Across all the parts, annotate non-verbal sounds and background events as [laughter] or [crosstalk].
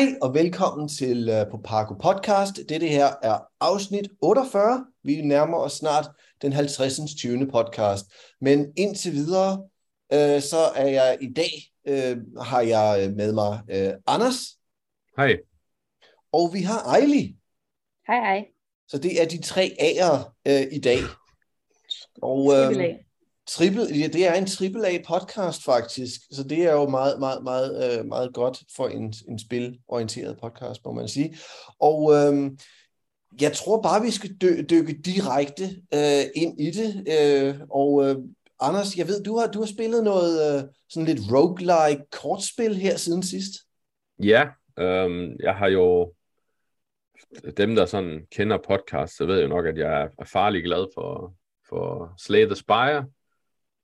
Hej og velkommen til uh, på Parko Podcast. Dette her er afsnit 48. Vi nærmer os snart den 50. 20. podcast. Men indtil videre, uh, så er jeg i dag, uh, har jeg med mig uh, Anders. Hej. Og vi har Ejli. Hej, hej. Så det er de tre A'er uh, i dag. Og, uh, Triple, ja, det er en triple A podcast faktisk, så det er jo meget, meget, meget, øh, meget godt for en, en spilorienteret podcast, må man sige. Og øhm, jeg tror bare, vi skal dy- dykke direkte øh, ind i det. Øh, og øh, Anders, jeg ved, du har, du har spillet noget øh, sådan lidt roguelike kortspil her siden sidst. Ja, øh, jeg har jo dem, der sådan kender podcast, så ved jo nok, at jeg er farlig glad for, for Slay the Spire,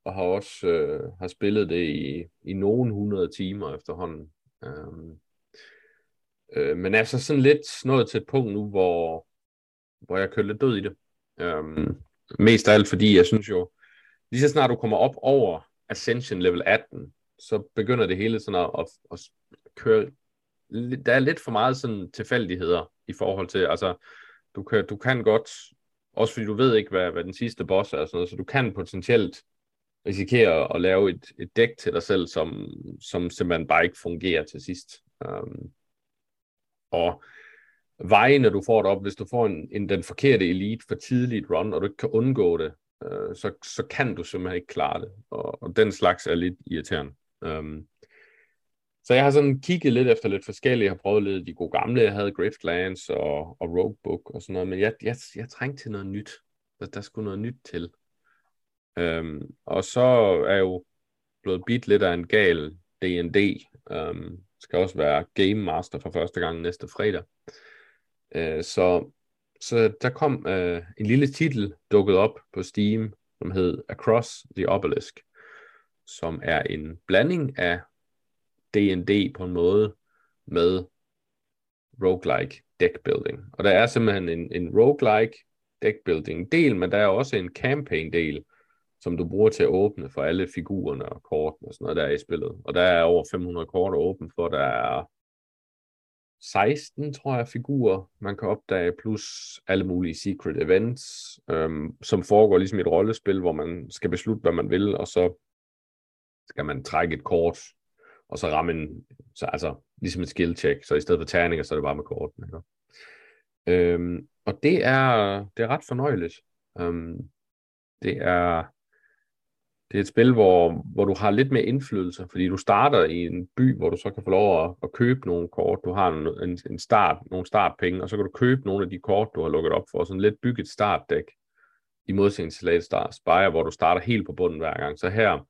og har også øh, har spillet det i, i nogle hundrede timer efterhånden. Øhm, øh, men er så sådan lidt nået til et punkt nu, hvor, hvor jeg kører lidt død i det. Øhm, mest af alt fordi, jeg synes jo, lige så snart du kommer op over Ascension level 18, så begynder det hele sådan at, at, at køre, der er lidt for meget sådan tilfældigheder i forhold til, altså, du kan, du kan godt, også fordi du ved ikke, hvad, hvad den sidste boss er, og sådan noget, så du kan potentielt risikerer at lave et, et dæk til dig selv, som, som simpelthen bare ikke fungerer til sidst. Um, og vejene, du får det op, hvis du får en, en, den forkerte elite for tidligt run, og du ikke kan undgå det, uh, så, så kan du simpelthen ikke klare det. Og, og den slags er lidt irriterende. Um, så jeg har sådan kigget lidt efter lidt forskellige. Jeg har prøvet lidt de gode gamle. Jeg havde Griftlands og, og Roguebook og sådan noget, men jeg, jeg, jeg trængte til noget nyt. Der, der skulle noget nyt til. Øhm, og så er jeg jo blevet bit lidt af en gal D&D. Øhm, skal også være Game Master for første gang næste fredag. Øh, så, så der kom øh, en lille titel dukket op på Steam, som hed Across the Obelisk, som er en blanding af D&D på en måde med roguelike deckbuilding. Og der er simpelthen en, en roguelike deckbuilding del, men der er også en campaign del, som du bruger til at åbne for alle figurerne og kortene og sådan noget, der er i spillet. Og der er over 500 kort at åbne for, der er 16, tror jeg, figurer, man kan opdage, plus alle mulige secret events, øhm, som foregår ligesom et rollespil, hvor man skal beslutte, hvad man vil, og så skal man trække et kort, og så ramme en, så, altså ligesom et skill check, så i stedet for terninger, så er det bare med kortene. Ikke? Øhm, og det er, det er ret fornøjeligt. Øhm, det er det er et spil, hvor, hvor du har lidt mere indflydelse, fordi du starter i en by, hvor du så kan få lov at, at købe nogle kort. Du har en, en start, nogle startpenge, og så kan du købe nogle af de kort, du har lukket op for, sådan lidt bygge et startdæk, i modsætning til Late Star Spire, hvor du starter helt på bunden hver gang. Så her,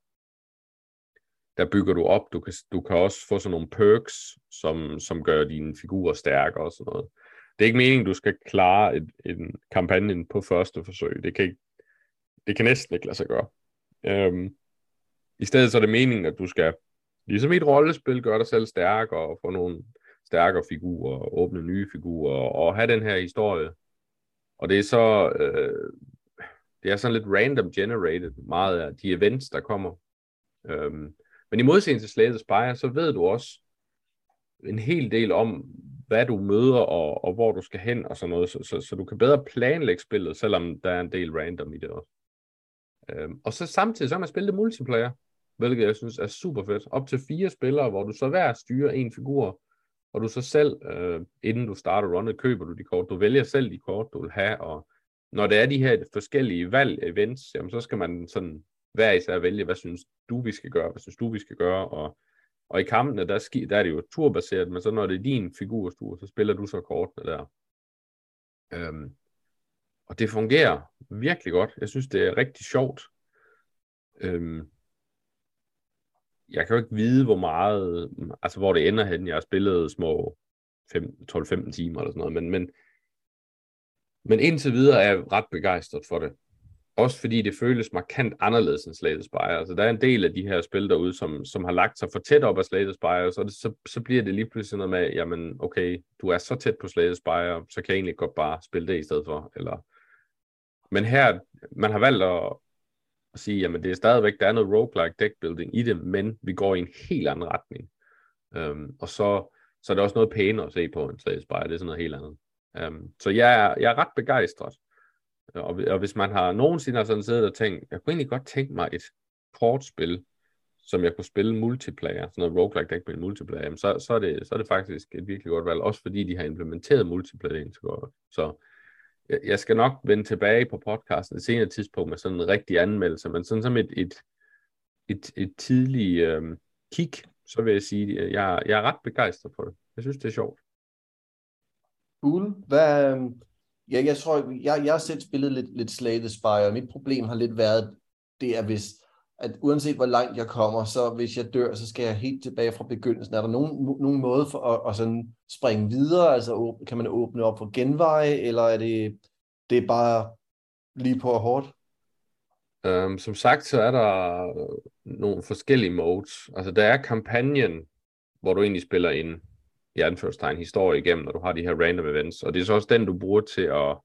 der bygger du op. Du kan, du kan også få sådan nogle perks, som, som gør dine figurer stærkere og sådan noget. Det er ikke meningen, du skal klare et, en kampagne på første forsøg. Det kan, ikke, det kan næsten ikke lade sig gøre. Øhm, I stedet så er det meningen, at du skal, ligesom i et rollespil, gøre dig selv stærkere og få nogle stærkere figurer, åbne nye figurer og have den her historie. Og det er så, øh, det er sådan lidt random generated, meget af de events, der kommer. Øhm, men i modsætning til Slay the Spire, så ved du også en hel del om, hvad du møder og, og hvor du skal hen og sådan noget, så, så, så du kan bedre planlægge spillet, selvom der er en del random i det også. Øhm, og så samtidig så kan man spille det multiplayer, hvilket jeg synes er super fedt. Op til fire spillere, hvor du så hver styrer en figur, og du så selv, øh, inden du starter runnet, køber du de kort. Du vælger selv de kort, du vil have, og når det er de her forskellige valg events, jamen, så skal man sådan hver især vælge, hvad synes du, vi skal gøre, hvad synes du, vi skal gøre, og, og i kampene, der, ski, der er det jo turbaseret, men så når det er din figurstue, så spiller du så kortene der. Øhm, og det fungerer virkelig godt. Jeg synes, det er rigtig sjovt. Øhm, jeg kan jo ikke vide, hvor meget, altså hvor det ender hen. Jeg har spillet små 12-15 timer eller sådan noget, men, men, men indtil videre er jeg ret begejstret for det. Også fordi det føles markant anderledes end Slay Spire. Altså, der er en del af de her spil derude, som, som har lagt sig for tæt op af Slay Spire, så, det, så, så bliver det lige pludselig noget med, jamen okay, du er så tæt på Slay Spire, så kan jeg egentlig godt bare spille det i stedet for. Eller, men her, man har valgt at, at sige, jamen det er stadigvæk, der er noget roguelike deckbuilding i det, men vi går i en helt anden retning. Øhm, og så, så er det også noget pænere at se på en Slay Spire. Det er sådan noget helt andet. Um, så jeg er, jeg er ret begejstret. Og, og hvis man har nogensinde har sådan siddet og tænkt, jeg kunne egentlig godt tænke mig et kortspil, som jeg kunne spille multiplayer, sådan noget roguelike deckbuilding multiplayer, jamen så, så, er det, så er det faktisk et virkelig godt valg, også fordi de har implementeret multiplayer så godt. Så jeg, jeg skal nok vende tilbage på podcasten et senere tidspunkt med sådan en rigtig anmeldelse, men sådan som et, et, et, et tidligt øh, kig, så vil jeg sige, at jeg, jeg er ret begejstret for det. Jeg synes, det er sjovt. Cool. Hvad, øhm, ja, jeg tror, jeg, jeg har selv spillet lidt, lidt Slay the Spire, og mit problem har lidt været, det er hvis, at uanset hvor langt jeg kommer, så hvis jeg dør, så skal jeg helt tilbage fra begyndelsen. Er der nogen, nogen måde for at, at sådan springe videre? Altså kan man åbne op for genveje, eller er det, det er bare lige på hårdt? Um, som sagt, så er der øh, nogle forskellige modes. Altså der er kampagnen, hvor du egentlig spiller en i anførstegn historie igennem, når du har de her random events. Og det er så også den, du bruger til at,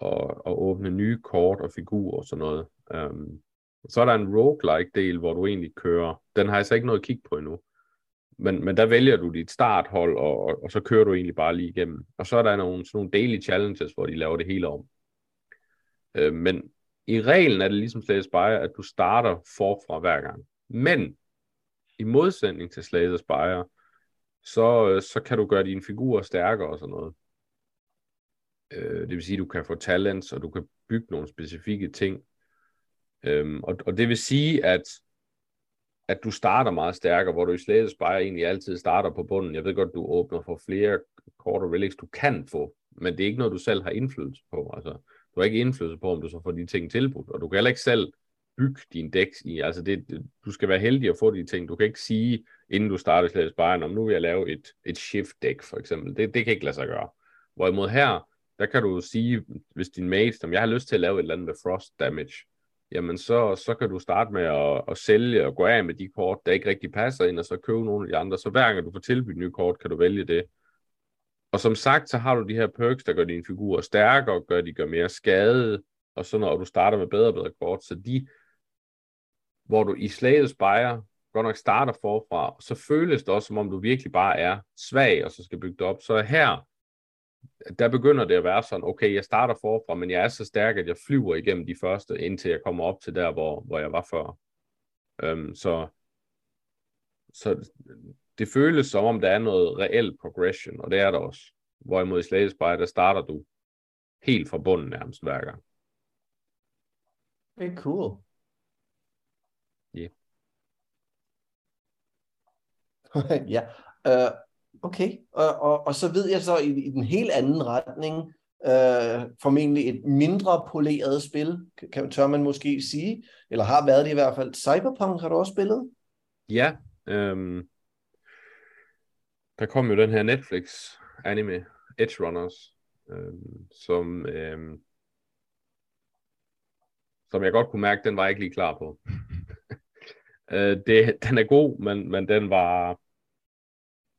at, at åbne nye kort og figurer og sådan noget. Um, så er der en roguelike del, hvor du egentlig kører. Den har jeg så ikke noget at kigge på endnu. Men, men der vælger du dit starthold, og, og, og så kører du egentlig bare lige igennem. Og så er der nogle, sådan nogle daily challenges, hvor de laver det hele om. Øh, men i reglen er det ligesom Slay Spire, at du starter forfra hver gang. Men i modsætning til Slay Spire, så, øh, så kan du gøre dine figurer stærkere og sådan noget. Øh, det vil sige, at du kan få talents, og du kan bygge nogle specifikke ting. Øhm, og, og det vil sige, at at du starter meget stærkere, hvor du i Slay Spire egentlig altid starter på bunden. Jeg ved godt, du åbner for flere kort og relics, du kan få, men det er ikke noget, du selv har indflydelse på. Altså, du har ikke indflydelse på, om du så får de ting tilbudt, og du kan heller ikke selv bygge din dæk i. Altså det, du skal være heldig at få de ting. Du kan ikke sige, inden du starter Slay Spire, om nu vil jeg lave et, et shift dæk for eksempel. Det, det kan ikke lade sig gøre. Hvorimod her, der kan du sige, hvis din mate, som jeg har lyst til at lave et eller andet med frost damage, jamen så, så kan du starte med at, at sælge og gå af med de kort, der ikke rigtig passer ind, og så købe nogle af de andre. Så hver gang du får tilbudt nye kort, kan du vælge det. Og som sagt, så har du de her perks, der gør dine figurer stærkere, gør de gør mere skade, og så når du starter med bedre og bedre kort, så de, hvor du i slaget Spire godt nok starter forfra, så føles det også, som om du virkelig bare er svag, og så skal bygge det op. Så her, der begynder det at være sådan, okay, jeg starter forfra, men jeg er så stærk, at jeg flyver igennem de første, indtil jeg kommer op til der, hvor, hvor jeg var før. Um, så, så det føles som om, der er noget reelt progression, og det er der også. Hvorimod i Slay Spire, der starter du helt fra bunden nærmest hver gang. Det er cool. Yeah. ja, [laughs] uh, okay. Og, og, og så ved jeg så i, i den helt anden retning, øh, formentlig et mindre poleret spil, kan, tør man måske sige, eller har været det i hvert fald. Cyberpunk har du også spillet? Ja, øhm, der kom jo den her Netflix anime, Edge Runners, øhm, som, øhm, som jeg godt kunne mærke, den var jeg ikke lige klar på. [laughs] øh, det, den er god, men, men den var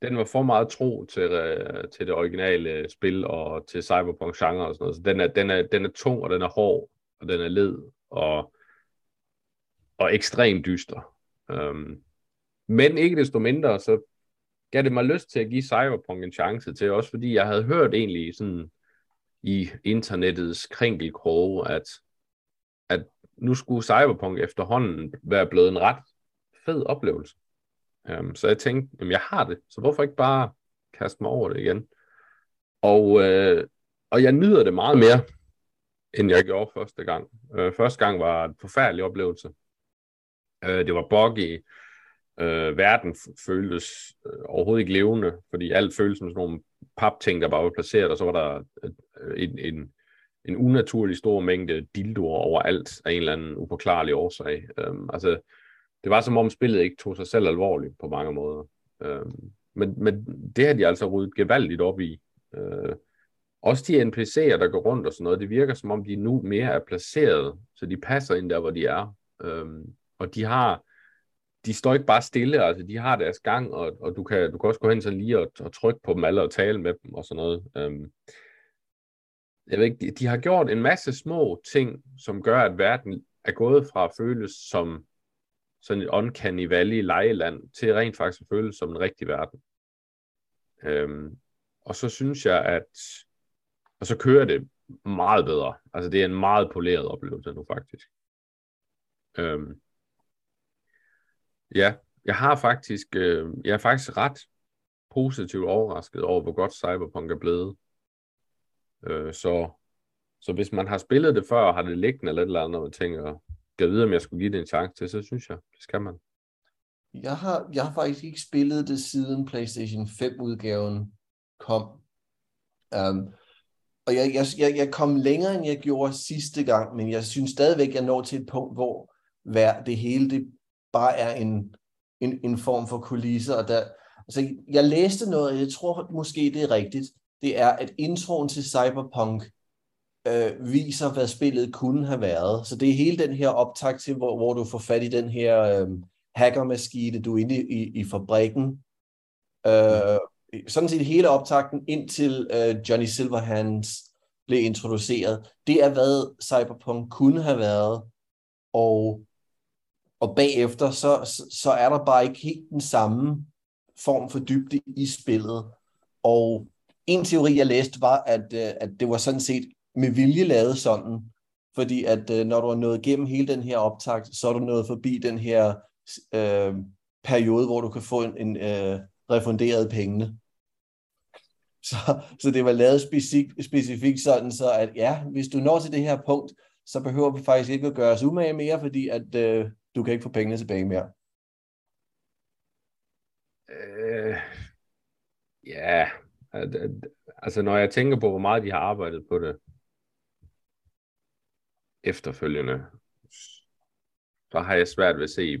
den var for meget tro til, øh, til det originale spil og til cyberpunk-genre og sådan noget. Så den er, den, er, den er tung, og den er hård, og den er led, og, og ekstremt dyster. Um, men ikke desto mindre, så gav det mig lyst til at give Cyberpunk en chance til, også fordi jeg havde hørt egentlig sådan i internettets krinkelkroge, at, at nu skulle Cyberpunk efterhånden være blevet en ret fed oplevelse. Um, så jeg tænkte, jamen jeg har det, så hvorfor ikke bare kaste mig over det igen? Og, øh, og jeg nyder det meget mere, end jeg gjorde første gang. Uh, første gang var en forfærdelig oplevelse. Uh, det var buggy, øh, verden føltes øh, overhovedet ikke levende, fordi alt føltes som sådan nogle papting, der bare var placeret, og så var der øh, en, en, en unaturlig stor mængde dildoer overalt af en eller anden uforklarlig årsag. Øhm, altså, det var som om spillet ikke tog sig selv alvorligt på mange måder. Øh, men, men det har de altså ryddet gevaldigt op i. Øh, også de NPC'er, der går rundt og sådan noget, det virker som om de nu mere er placeret, så de passer ind der, hvor de er. Øhm, og de har de står ikke bare stille, altså de har deres gang, og, og du, kan, du kan også gå hen så lige og, og trykke på dem alle og tale med dem og sådan noget. Øhm, jeg ved ikke, de, de har gjort en masse små ting, som gør, at verden er gået fra at føles som sådan et uncanny valley lejeland, til rent faktisk at føles som en rigtig verden. Øhm, og så synes jeg, at og så kører det meget bedre. Altså det er en meget poleret oplevelse nu faktisk. Øhm, ja, jeg har faktisk, øh, jeg er faktisk ret positivt overrasket over, hvor godt Cyberpunk er blevet. Øh, så, så hvis man har spillet det før, og har det liggende eller et eller andet, og man tænker, skal vide, om jeg skulle give det en chance til, så synes jeg, det skal man. Jeg har, jeg har faktisk ikke spillet det siden PlayStation 5-udgaven kom. Um, og jeg, jeg, jeg, jeg kom længere, end jeg gjorde sidste gang, men jeg synes stadigvæk, jeg når til et punkt, hvor hver, det hele det bare er en, en, en form for kulisser. Og der, altså, jeg læste noget, og jeg tror måske, det er rigtigt. Det er, at introen til Cyberpunk øh, viser, hvad spillet kunne have været. Så det er hele den her optakt til, hvor, hvor du får fat i den her øh, hackermaskine, du er inde i, i fabrikken. Øh, sådan set hele optakten indtil øh, Johnny Silverhands blev introduceret. Det er, hvad Cyberpunk kunne have været, og, og bagefter, så, så, er der bare ikke helt den samme form for dybde i spillet. Og en teori, jeg læste, var, at, øh, at det var sådan set med vilje lavet sådan, fordi at øh, når du har nået igennem hele den her optakt, så er du nået forbi den her øh, periode, hvor du kan få en, en øh, refunderet pengene. [laughs] Så, så det var lavet specifik, specifikt sådan, så at ja, hvis du når til det her punkt, så behøver vi faktisk ikke at gøre os umage mere, fordi at øh, du kan ikke få pengene tilbage mere. Øh, ja, altså når jeg tænker på, hvor meget de har arbejdet på det efterfølgende, så har jeg svært ved at se,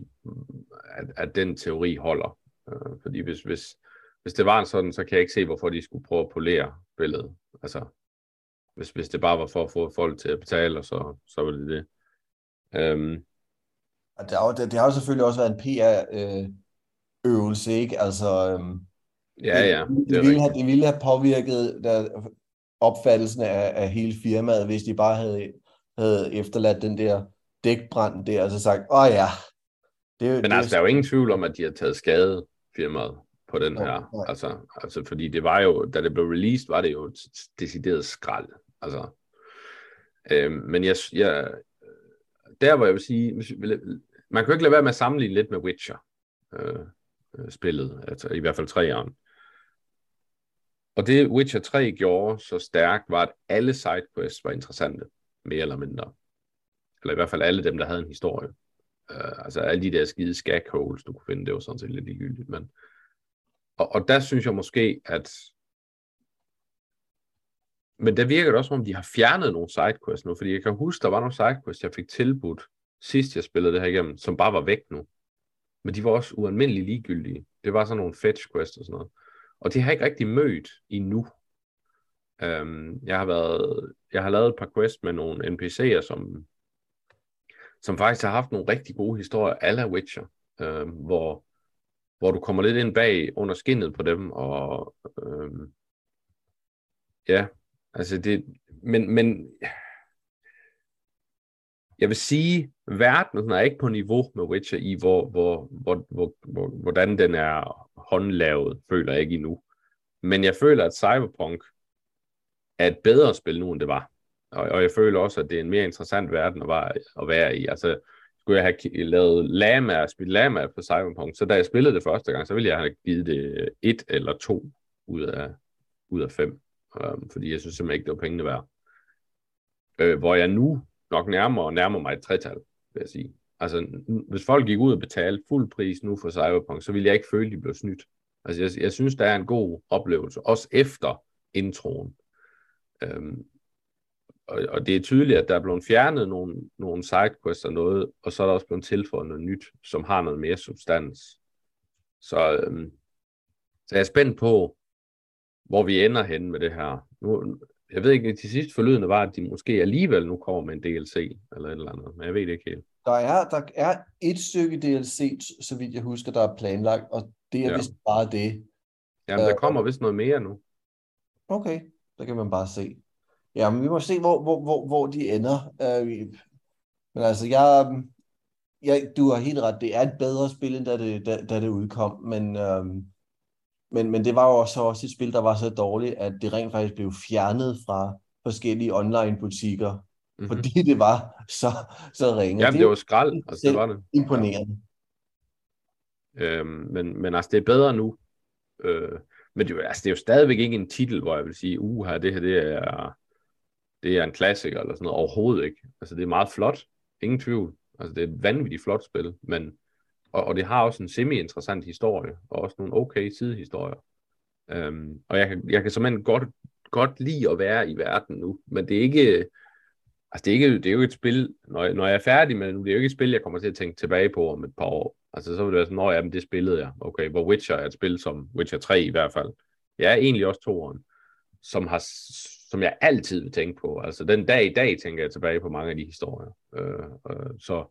at, at den teori holder. Øh, fordi hvis, hvis, hvis det var en sådan, så kan jeg ikke se, hvorfor de skulle prøve at polere billedet. Altså, hvis, hvis det bare var for at få folk til at betale, og så, så var det det. Øhm. Det, har, det, det har jo selvfølgelig også været en PR-øvelse, øh, ikke? Altså, øhm, ja, ja. Det, det, ville have, det ville have påvirket der, opfattelsen af, af hele firmaet, hvis de bare havde, havde efterladt den der dækbrand der, og så sagt, åh ja. Det, Men det, altså, der er jo ingen tvivl om, at de har taget skade, firmaet på den her. Ja. Altså, altså, fordi det var jo, da det blev released, var det jo et decideret skrald. Altså, øh, men jeg, jeg, der hvor jeg vil sige, man kan jo ikke lade være med at sammenligne lidt med Witcher øh, spillet, altså i hvert fald treeren. Og det Witcher 3 gjorde så stærkt, var, at alle sidequests var interessante, mere eller mindre. Eller i hvert fald alle dem, der havde en historie. Uh, altså alle de der skide skag holes, du kunne finde, det var sådan set lidt ligegyldigt, men og, og der synes jeg måske, at men der virker det også, som om de har fjernet nogle sidequests nu, fordi jeg kan huske, der var nogle sidequests, jeg fik tilbudt sidst jeg spillede det her igennem, som bare var væk nu. Men de var også ualmindeligt ligegyldige. Det var sådan nogle fetch quests og sådan noget. Og det har jeg ikke rigtig mødt endnu. Øhm, jeg har været, jeg har lavet et par quests med nogle NPC'er, som, som faktisk har haft nogle rigtig gode historier, alla Witcher, øhm, hvor hvor du kommer lidt ind bag under skinnet på dem, og øhm, ja, altså det, men, men jeg vil sige, verden er ikke på niveau med Witcher i, hvor, hvor, hvor, hvor, hvor, hvordan den er håndlavet, føler jeg ikke endnu. Men jeg føler, at Cyberpunk er et bedre spil nu, end det var. Og, og jeg føler også, at det er en mere interessant verden at være, at være i. Altså, skulle jeg have lavet Lama, spillet Lama på Cyberpunk, så da jeg spillede det første gang, så ville jeg have givet det et eller to ud af, ud af fem, um, fordi jeg synes simpelthen ikke, det var pengene værd. Øh, hvor jeg nu nok nærmer og nærmer mig et tretal, vil jeg sige. Altså, hvis folk gik ud og betalte fuld pris nu for Cyberpunk, så ville jeg ikke føle, at de blev snydt. Altså, jeg, jeg synes, der er en god oplevelse, også efter introen. Øhm, og, og det er tydeligt, at der er blevet fjernet nogle, nogle sidequests og noget, og så er der også blevet tilføjet noget nyt, som har noget mere substans. Så, øhm, så jeg er spændt på, hvor vi ender hen med det her. Nu, jeg ved ikke, til sidst forlydende var, at de måske alligevel nu kommer med en DLC, eller et eller andet, men jeg ved det ikke helt. Der er, der er et stykke DLC, så vidt jeg husker, der er planlagt, og det er ja. vist bare det. Jamen, der øh, kommer vist noget mere nu. Okay, der kan man bare se. Ja, men vi må se, hvor, hvor, hvor, hvor de ender. Uh, men altså, jeg, jeg, du har helt ret, det er et bedre spil, end da det, da, da det udkom, men, um, men, men det var jo også, også et spil, der var så dårligt, at det rent faktisk blev fjernet fra forskellige online-butikker, mm-hmm. fordi det var så, så ringe. Jamen, det, det var skrald, altså det var det. Imponerende. Øhm, men, men altså, det er bedre nu. Øh, men det, altså, det er jo stadigvæk ikke en titel, hvor jeg vil sige, uha, det her det er, det er en klassiker eller sådan noget. Overhovedet ikke. Altså, det er meget flot. Ingen tvivl. Altså, det er et vanvittigt flot spil, men og, og det har også en semi-interessant historie, og også nogle okay sidehistorier. Øhm, og jeg kan, jeg kan simpelthen godt, godt lide at være i verden nu, men det er ikke, altså det er, ikke, det er jo et spil, når jeg, når jeg er færdig med det nu, det er jo ikke et spil, jeg kommer til at tænke tilbage på om et par år. Altså så vil det være sådan, når jeg, det spillede jeg. Okay, hvor Witcher er et spil som Witcher 3 i hvert fald. Jeg er egentlig også toeren, som, har, som jeg altid vil tænke på. Altså den dag i dag tænker jeg tilbage på mange af de historier. Øh, øh, så,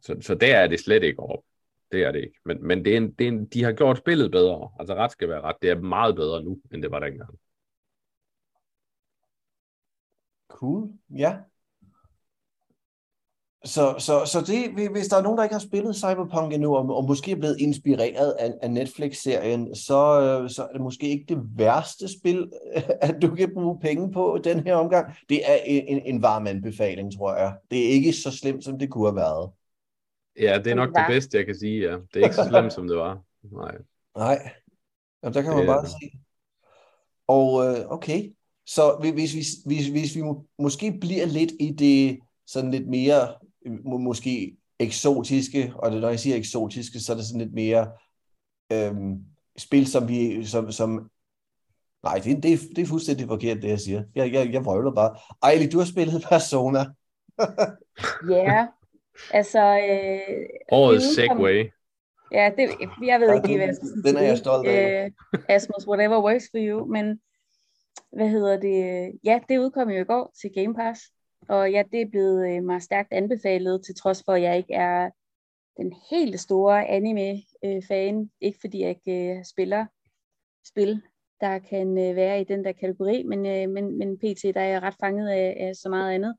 så, så der er det slet ikke op. Det er det ikke. Men, men det er en, det er en, de har gjort spillet bedre. Altså ret skal være ret. Det er meget bedre nu, end det var dengang. Cool, ja. Så, så, så det, hvis der er nogen, der ikke har spillet Cyberpunk endnu, og, og måske er blevet inspireret af, af Netflix-serien, så, øh, så er det måske ikke det værste spil, [laughs] at du kan bruge penge på den her omgang. Det er en, en varm anbefaling, tror jeg. Det er ikke så slemt, som det kunne have været. Ja, det er nok det, det bedste, jeg kan sige, ja. Det er ikke så [laughs] slemt, som det var. Nej. Nej. Jamen, der kan man det, bare se. Og øh, okay, så hvis, hvis, hvis, hvis vi må, måske bliver lidt i det sådan lidt mere må, måske eksotiske, og det, når jeg siger eksotiske, så er det sådan lidt mere øhm, spil, som vi, som, som nej, det, det, det er fuldstændig forkert, det jeg siger. Jeg, jeg, jeg vrøvler bare. Ejli, du har spillet Persona. [laughs] Ja, Altså, øh, Årets segway. Ja, det, jeg ved ikke lige, hvad jeg skal sige. Den er jeg stolt af. Øh, Asmus, whatever works for you. Men hvad hedder det? Ja, det udkom jo i går til Game Pass. Og ja, det er blevet øh, mig stærkt anbefalet, til trods for, at jeg ikke er den helt store anime-fan. Ikke fordi jeg ikke øh, spiller spil, der kan øh, være i den der kategori, men, men, men pt. der er jeg ret fanget af, af så meget andet.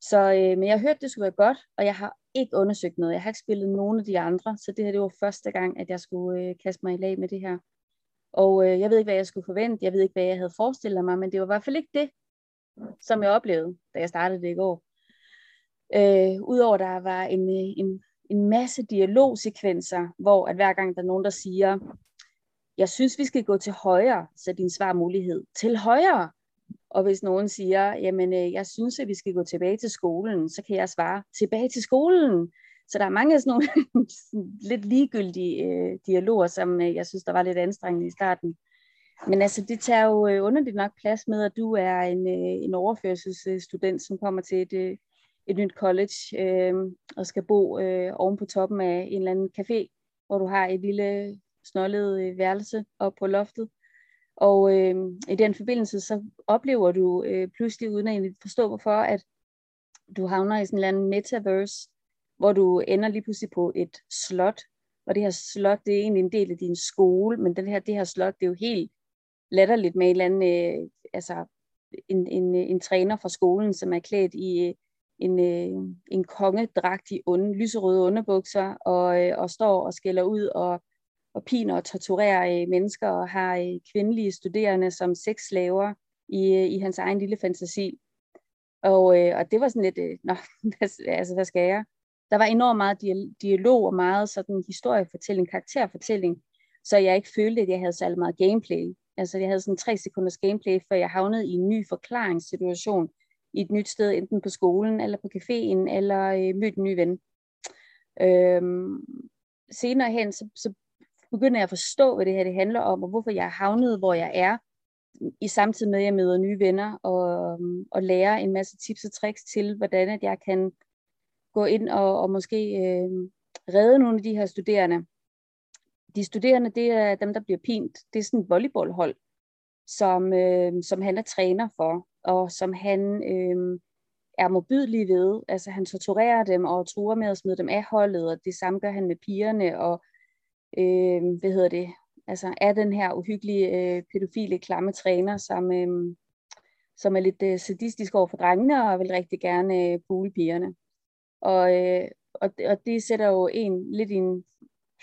Så, øh, men jeg hørte, det skulle være godt, og jeg har ikke undersøgt noget. Jeg har ikke spillet nogen af de andre, så det her det var første gang, at jeg skulle øh, kaste mig i lag med det her. Og øh, jeg ved ikke, hvad jeg skulle forvente. Jeg ved ikke, hvad jeg havde forestillet mig, men det var i hvert fald ikke det, som jeg oplevede, da jeg startede det i går. Øh, Udover der var en, øh, en, en masse dialogsekvenser, hvor at hver gang der er nogen, der siger, jeg synes, vi skal gå til højre, så din svar mulighed til højre. Og hvis nogen siger, jamen øh, jeg synes, at vi skal gå tilbage til skolen, så kan jeg svare, tilbage til skolen. Så der er mange af sådan nogle [laughs] lidt ligegyldige øh, dialoger, som øh, jeg synes, der var lidt anstrengende i starten. Men altså, det tager jo øh, underligt nok plads med, at du er en, øh, en overførselsstudent, som kommer til et, øh, et nyt college øh, og skal bo øh, oven på toppen af en eller anden café, hvor du har et lille snollet øh, værelse op på loftet. Og øh, i den forbindelse, så oplever du øh, pludselig, uden at egentlig forstå hvorfor, at du havner i sådan en eller anden metaverse, hvor du ender lige pludselig på et slot, og det her slot, det er egentlig en del af din skole, men den her, det her slot, det er jo helt latterligt med en eller anden, øh, altså en, en, en træner fra skolen, som er klædt i øh, en, øh, en kongedragt i onde, lyserøde underbukser, og, øh, og står og skælder ud og og piner og torturerer øh, mennesker og har øh, kvindelige studerende som sexslaver i, øh, i hans egen lille fantasi. Og, øh, og det var sådan lidt, øh, [laughs] nå, altså hvad skal jeg? Der var enormt meget dialog og meget sådan historiefortælling, karakterfortælling, så jeg ikke følte, at jeg havde særlig meget gameplay. Altså jeg havde sådan tre sekunders gameplay, før jeg havnede i en ny forklaringssituation i et nyt sted, enten på skolen eller på caféen, eller øh, mødte en ny ven. Øhm, senere hen, så, så begynder jeg at forstå, hvad det her det handler om, og hvorfor jeg er havnet, hvor jeg er, i samtidig med, at jeg møder nye venner, og, og lærer en masse tips og tricks til, hvordan at jeg kan gå ind og, og måske øh, redde nogle af de her studerende. De studerende, det er dem, der bliver pint. Det er sådan et volleyballhold, som, øh, som han er træner for, og som han øh, er modbydelig ved. Altså han torturerer dem og truer med at smide dem af holdet, og det samme gør han med pigerne, og øh, hvad hedder det, altså er den her uhyggelige øh, pædofile klamme træner, som, øh, som er lidt øh, sadistisk over for drengene og vil rigtig gerne øh, bule pigerne. Og, øh, og, og det sætter jo en lidt i en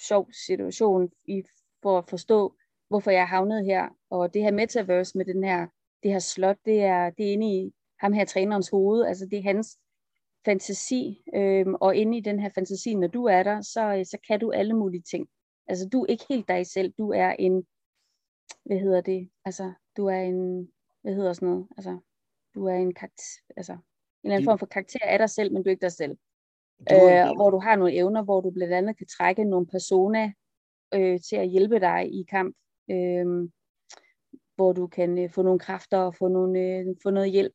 sjov situation i, for at forstå, hvorfor jeg er havnet her. Og det her metaverse med den her, det her slot, det er, det er inde i ham her trænerens hoved. Altså det er hans fantasi. Øhm, og inde i den her fantasi, når du er der, så, så kan du alle mulige ting. Altså du er ikke helt dig selv. Du er en, hvad hedder det? Altså du er en, hvad hedder sådan noget? Altså du er en karakter, altså en eller anden form for karakter af dig selv, men du er ikke dig selv. Øh, hvor du har nogle evner, hvor du blandt andet kan trække nogle personer øh, til at hjælpe dig i kamp, øh, hvor du kan øh, få nogle kræfter og få, nogle, øh, få noget hjælp,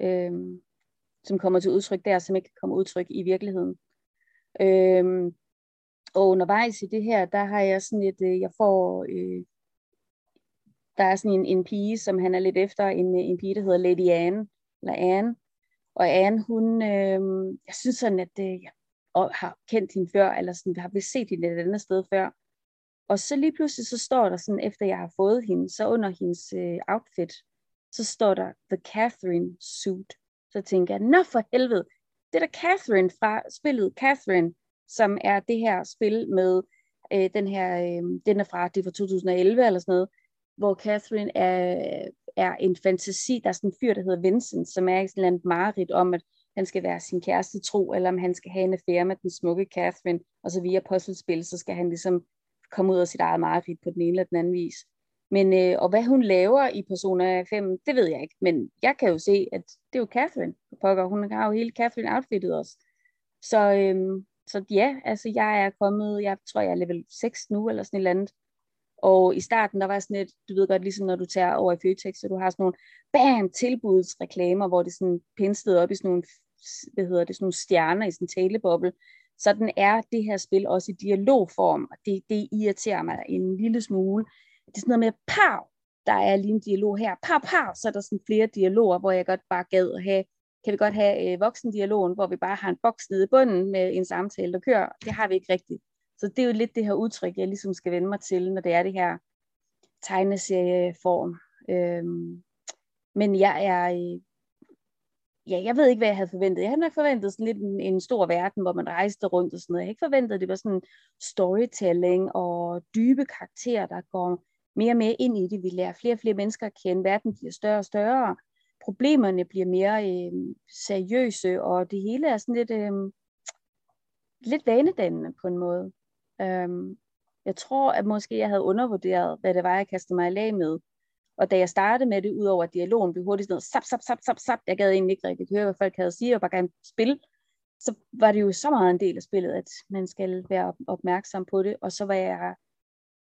øh, som kommer til udtryk der, som ikke kommer udtryk i virkeligheden. Øh, og undervejs i det her, der har jeg sådan et, øh, jeg får, øh, der er sådan en, en pige, som han er lidt efter, en, en pige, der hedder Lady Anne, eller Anne, og Anne, hun, øh, jeg synes sådan, at øh, jeg har kendt hende før, eller sådan, har vist set hende et andet sted før. Og så lige pludselig, så står der sådan, efter jeg har fået hende, så under hendes øh, outfit, så står der The Catherine Suit. Så tænker jeg, nå for helvede, det er da Catherine fra spillet Catherine, som er det her spil med øh, den her, øh, den er fra, det er fra 2011 eller sådan noget, hvor Catherine er, er en fantasi. Der er sådan en fyr, der hedder Vincent, som er sådan en mareridt om, at han skal være sin kæreste tro, eller om han skal have en affære med den smukke Catherine, og så via puslespil, så skal han ligesom komme ud af sit eget mareridt på den ene eller den anden vis. Men, øh, og hvad hun laver i Persona 5, det ved jeg ikke. Men jeg kan jo se, at det er jo Catherine. Pokker. Hun har jo hele Catherine-outfittet også. Så, øh, så ja, altså jeg er kommet, jeg tror jeg er level 6 nu, eller sådan et eller andet. Og i starten, der var sådan et, du ved godt, ligesom når du tager over i Føtex, så du har sådan nogle, bam, tilbudsreklamer, hvor det sådan pinstede op i sådan nogle, hvad hedder det, sådan nogle stjerner i sådan en taleboble. Sådan er det her spil også i dialogform, og det, det irriterer mig en lille smule. Det er sådan noget med, pow, der er lige en dialog her, pow, pow, så er der sådan flere dialoger, hvor jeg godt bare gad at have, kan vi godt have øh, voksendialogen, hvor vi bare har en boks nede i bunden med en samtale, der kører. Det har vi ikke rigtigt. Så det er jo lidt det her udtryk, jeg ligesom skal vende mig til, når det er det her tegneserieform. Øhm, men jeg er, ja, jeg ved ikke, hvad jeg havde forventet. Jeg havde nok forventet sådan lidt en, en stor verden, hvor man rejste rundt og sådan noget. Jeg havde ikke forventet, at det var sådan storytelling og dybe karakterer, der går mere og mere ind i det. Vi lærer flere og flere mennesker at kende. Verden bliver større og større. Problemerne bliver mere øh, seriøse, og det hele er sådan lidt, øh, lidt vanedannende på en måde. Øhm, jeg tror, at måske jeg havde undervurderet, hvad det var, jeg kastede mig i lag med. Og da jeg startede med det, ud over dialogen, blev hurtigt sådan noget, sap, sap, sap, sap, sap, jeg gad egentlig ikke rigtig høre, hvad folk havde at sige, og bare gerne spille, så var det jo så meget en del af spillet, at man skal være opmærksom på det, og så var jeg,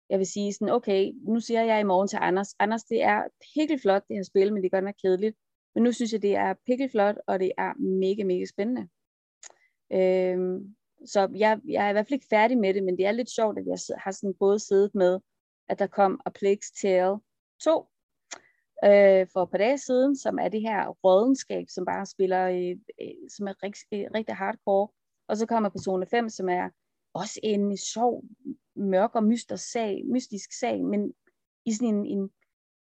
jeg vil sige sådan, okay, nu siger jeg i morgen til Anders, Anders, det er pikkelflot, det her spil, men det er godt nok kedeligt, men nu synes jeg, det er pikkelflot, og det er mega, mega spændende. Øhm, så jeg, jeg er i hvert fald ikke færdig med det, men det er lidt sjovt, at jeg har sådan både siddet med, at der kom A Plague's Tale 2 øh, for et par dage siden, som er det her rådenskab, som bare spiller, øh, øh som er rig, øh, rigtig hardcore. Og så kommer Persona 5, som er også en sjov, mørk og mystisk sag, mystisk sag, men i sådan en,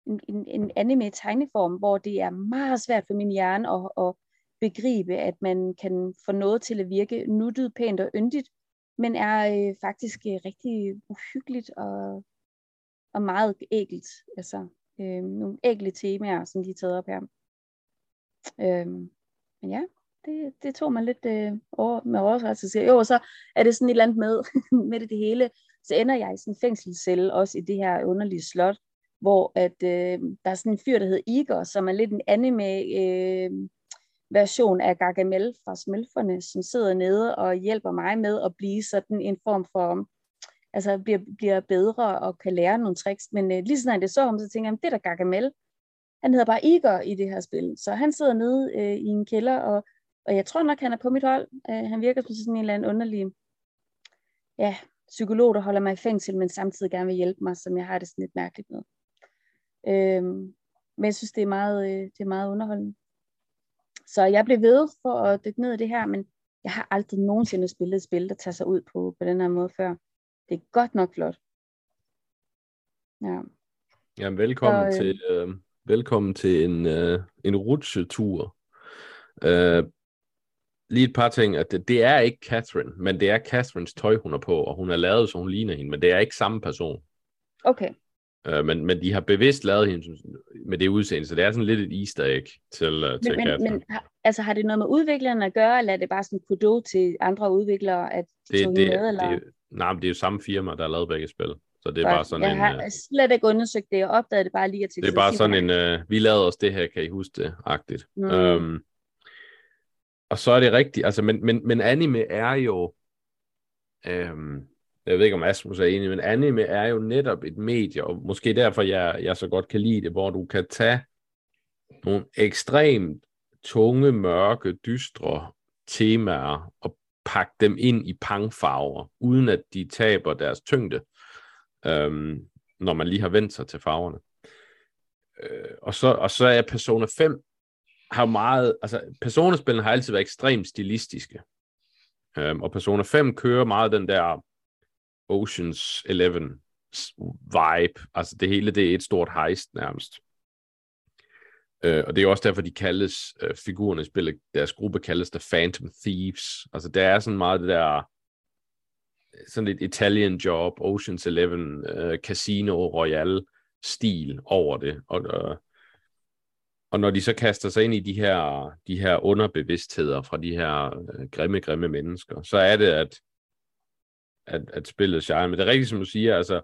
en, en, en anime-tegneform, hvor det er meget svært for min hjerne at, at begribe, at man kan få noget til at virke nuttet, pænt og yndigt, men er øh, faktisk øh, rigtig uhyggeligt og, og meget ægelt. Altså øh, nogle ægle temaer, som de er taget op her. Øh, men ja, det, det tog man lidt øh, over, med overraskelse. Jo, så er det sådan et eller andet med, [laughs] med det, det hele. Så ender jeg i sådan en fængselscelle, også i det her underlige slot, hvor at, øh, der er sådan en fyr, der hedder Igor, som er lidt en anime øh, version af Gargamel fra Smølferne, som sidder nede og hjælper mig med at blive sådan en form for, altså bliver, bliver bedre og kan lære nogle tricks. Men øh, lige sådan, jeg så ham, så tænker jeg, det er da Gargamel. Han hedder bare Igor i det her spil. Så han sidder nede øh, i en kælder, og, og jeg tror nok, han er på mit hold. Øh, han virker som sådan en eller anden underlig ja, psykolog, der holder mig i fængsel, men samtidig gerne vil hjælpe mig, som jeg har det sådan lidt mærkeligt med. Øh, men jeg synes, det er meget, øh, det er meget underholdende. Så jeg blev ved for at dykke ned i det her, men jeg har aldrig nogensinde spillet et spil, der tager sig ud på, på den her måde før. Det er godt nok flot. Ja. Jamen, velkommen, Så, øh, til, øh, velkommen til en, øh, en rutsjetur. Øh, lige et par ting, at det, det er ikke Catherine, men det er Catherines tøj, hun er på, og hun er lavet, så hun ligner hende, men det er ikke samme person. Okay. Uh, men, men de har bevidst lavet hende med det udseende, så det er sådan lidt et easter egg til, uh, til men, men, men altså, har det noget med udviklerne at gøre, eller er det bare sådan kudo til andre udviklere, at de det, tog det, med? Eller? Det, nej, men det er jo samme firma, der har lavet begge spil. Så det er bare sådan jeg en... Jeg har slet ikke undersøgt det, jeg opdagede det bare lige at Det er bare sådan en, uh, vi lavede os det her, kan I huske det, agtigt. Mm. Um, og så er det rigtigt, altså, men, men, men anime er jo, øhm, jeg ved ikke om Asmus er enig, men anime er jo netop et medie, og måske derfor jeg, jeg så godt kan lide det, hvor du kan tage nogle ekstremt tunge, mørke, dystre temaer og pakke dem ind i pangfarver, uden at de taber deres tyngde, øhm, når man lige har vendt sig til farverne. Øh, og, så, og så er Persona 5 har meget, altså Persona-spillene har altid været ekstremt stilistiske. Øhm, og Persona 5 kører meget den der Oceans 11 vibe. Altså det hele, det er et stort heist nærmest. Øh, og det er også derfor, de kaldes, øh, figurerne i spillet, deres gruppe kaldes The Phantom Thieves. Altså der er sådan meget det der, sådan et Italian job, Oceans 11, øh, Casino Royale stil over det. Og, øh, og når de så kaster sig ind i de her, de her underbevidstheder fra de her øh, grimme, grimme mennesker, så er det, at, at, at spillet shine. Men det er rigtigt, som du siger, altså,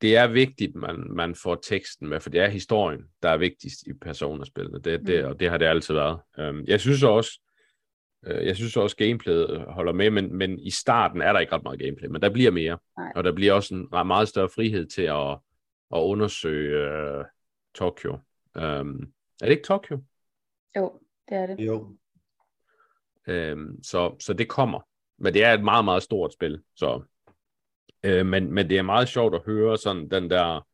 det er vigtigt, man, man får teksten med, for det er historien, der er vigtigst i personerspillene, det, det, mm. og det har det altid været. Um, jeg synes også, uh, jeg synes også, gameplayet holder med, men, men i starten er der ikke ret meget gameplay, men der bliver mere, Nej. og der bliver også en meget større frihed til at, at undersøge uh, Tokyo. Um, er det ikke Tokyo? Jo, det er det. Jo. Um, så, så det kommer. Men det er et meget, meget stort spil. Så, uh, men, men det er meget sjovt at høre sådan den der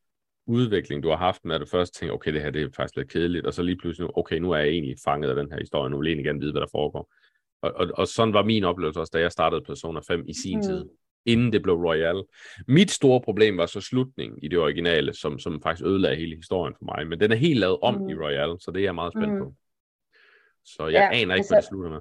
udvikling, du har haft med, at du først tænker, okay, det her det er faktisk lidt kedeligt, og så lige pludselig, okay, nu er jeg egentlig fanget af den her historie, nu vil jeg egentlig gerne vide, hvad der foregår. Og, og, og sådan var min oplevelse også, da jeg startede Persona 5 i sin mm. tid inden det blev Royal. Mit store problem var så slutningen i det originale, som, som faktisk ødelagde hele historien for mig. Men den er helt lavet om mm. i Royal, så det er jeg meget spændt mm. på. Så jeg ja, aner ikke, altså, hvad det slutter med.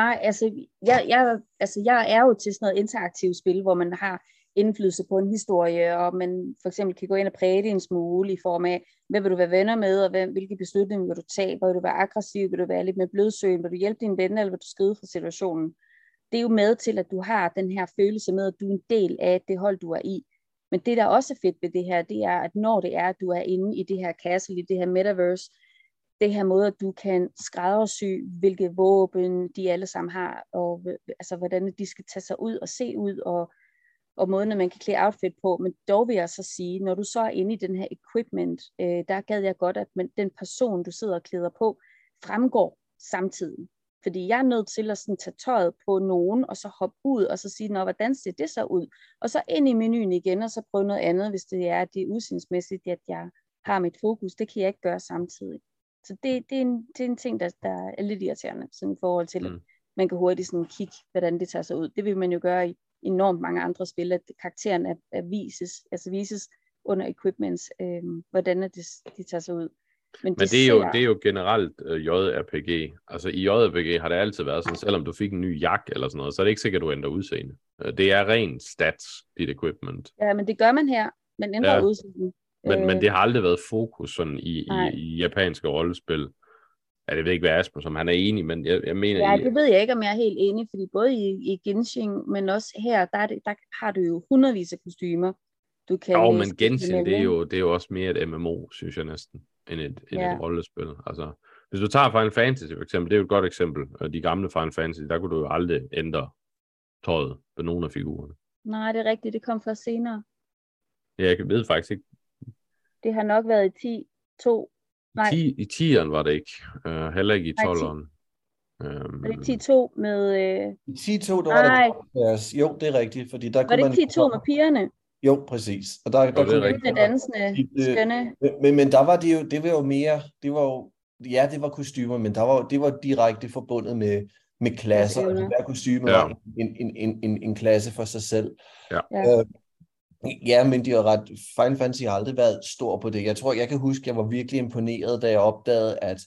Nej, altså jeg, jeg, altså jeg er jo til sådan noget interaktivt spil, hvor man har indflydelse på en historie, og man for eksempel kan gå ind og præge det en smule i form af, hvem vil du være venner med, og hvem, hvilke beslutninger vil du tage, vil du være aggressiv, vil du være lidt mere blødsøgen, vil du hjælpe dine venner, eller vil du skride fra situationen? Det er jo med til, at du har den her følelse med, at du er en del af det hold, du er i. Men det, der også er fedt ved det her, det er, at når det er, at du er inde i det her castle, i det her metaverse, det her måde, at du kan skræddersy, hvilke våben de alle sammen har, og altså, hvordan de skal tage sig ud og se ud, og, og måden, at man kan klæde outfit på. Men dog vil jeg så sige, når du så er inde i den her equipment, øh, der gad jeg godt, at man, den person, du sidder og klæder på, fremgår samtidig. Fordi jeg er nødt til at sådan tage tøjet på nogen, og så hoppe ud, og så sige, Nå, hvordan ser det så ud? Og så ind i menuen igen, og så prøve noget andet, hvis det er, at det er usindsmæssigt, at jeg har mit fokus. Det kan jeg ikke gøre samtidig. Så det, det, er, en, det er en ting, der, der er lidt irriterende, sådan i forhold til, mm. at man kan hurtigt sådan kigge, hvordan det tager sig ud. Det vil man jo gøre i enormt mange andre spil, at karakteren er, er vises, altså vises under equipments, øh, hvordan det, det tager sig ud. Men, Men det, er jo, det er jo generelt uh, JRPG. Altså i JRPG har det altid været sådan, selvom du fik en ny jak eller sådan noget, så er det ikke sikkert, at du ændrer udseende. Uh, det er ren stats, dit equipment. Ja, men det gør man her. Man ændrer ja. udseende. Men, øh... men det har aldrig været fokus sådan i, i, i japanske rollespil. Ja, det ved ikke, hvad Asmus, som han er enig, men jeg, jeg mener... Ja, det ved jeg ikke, om jeg er helt enig, fordi både i, i Genshin, men også her, der, det, der har du jo hundredvis af kostymer. Du kan jo, men Genshin, det er jo, det er jo også mere et MMO, synes jeg næsten end et, end ja. et rollespil. Altså, hvis du tager Final Fantasy for eksempel, det er jo et godt eksempel. De gamle Final Fantasy, der kunne du jo aldrig ændre tøjet på nogle af figurerne. Nej, det er rigtigt. Det kom først senere. Ja, jeg ved faktisk ikke. Det har nok været i 10, 2, nej. I, I 10'eren var det ikke. Uh, heller ikke i 12'eren. Um, var det 10-2 med... Uh... I 10-2, der var nej. det Jo, det er rigtigt, fordi der var det ikke 10-2 med pigerne? Jo, præcis. Og der, der kunne det dansende, skønne. Men, men der var det jo, det var jo mere, det var jo, ja, det var kostymer, men der var, det var direkte forbundet med, med klasser. Altså, hver kostyme ja. var en, en, en, en, en klasse for sig selv. Ja. Øh, ja, men de har ret. Final Fantasy har aldrig været stor på det. Jeg tror, jeg kan huske, jeg var virkelig imponeret, da jeg opdagede, at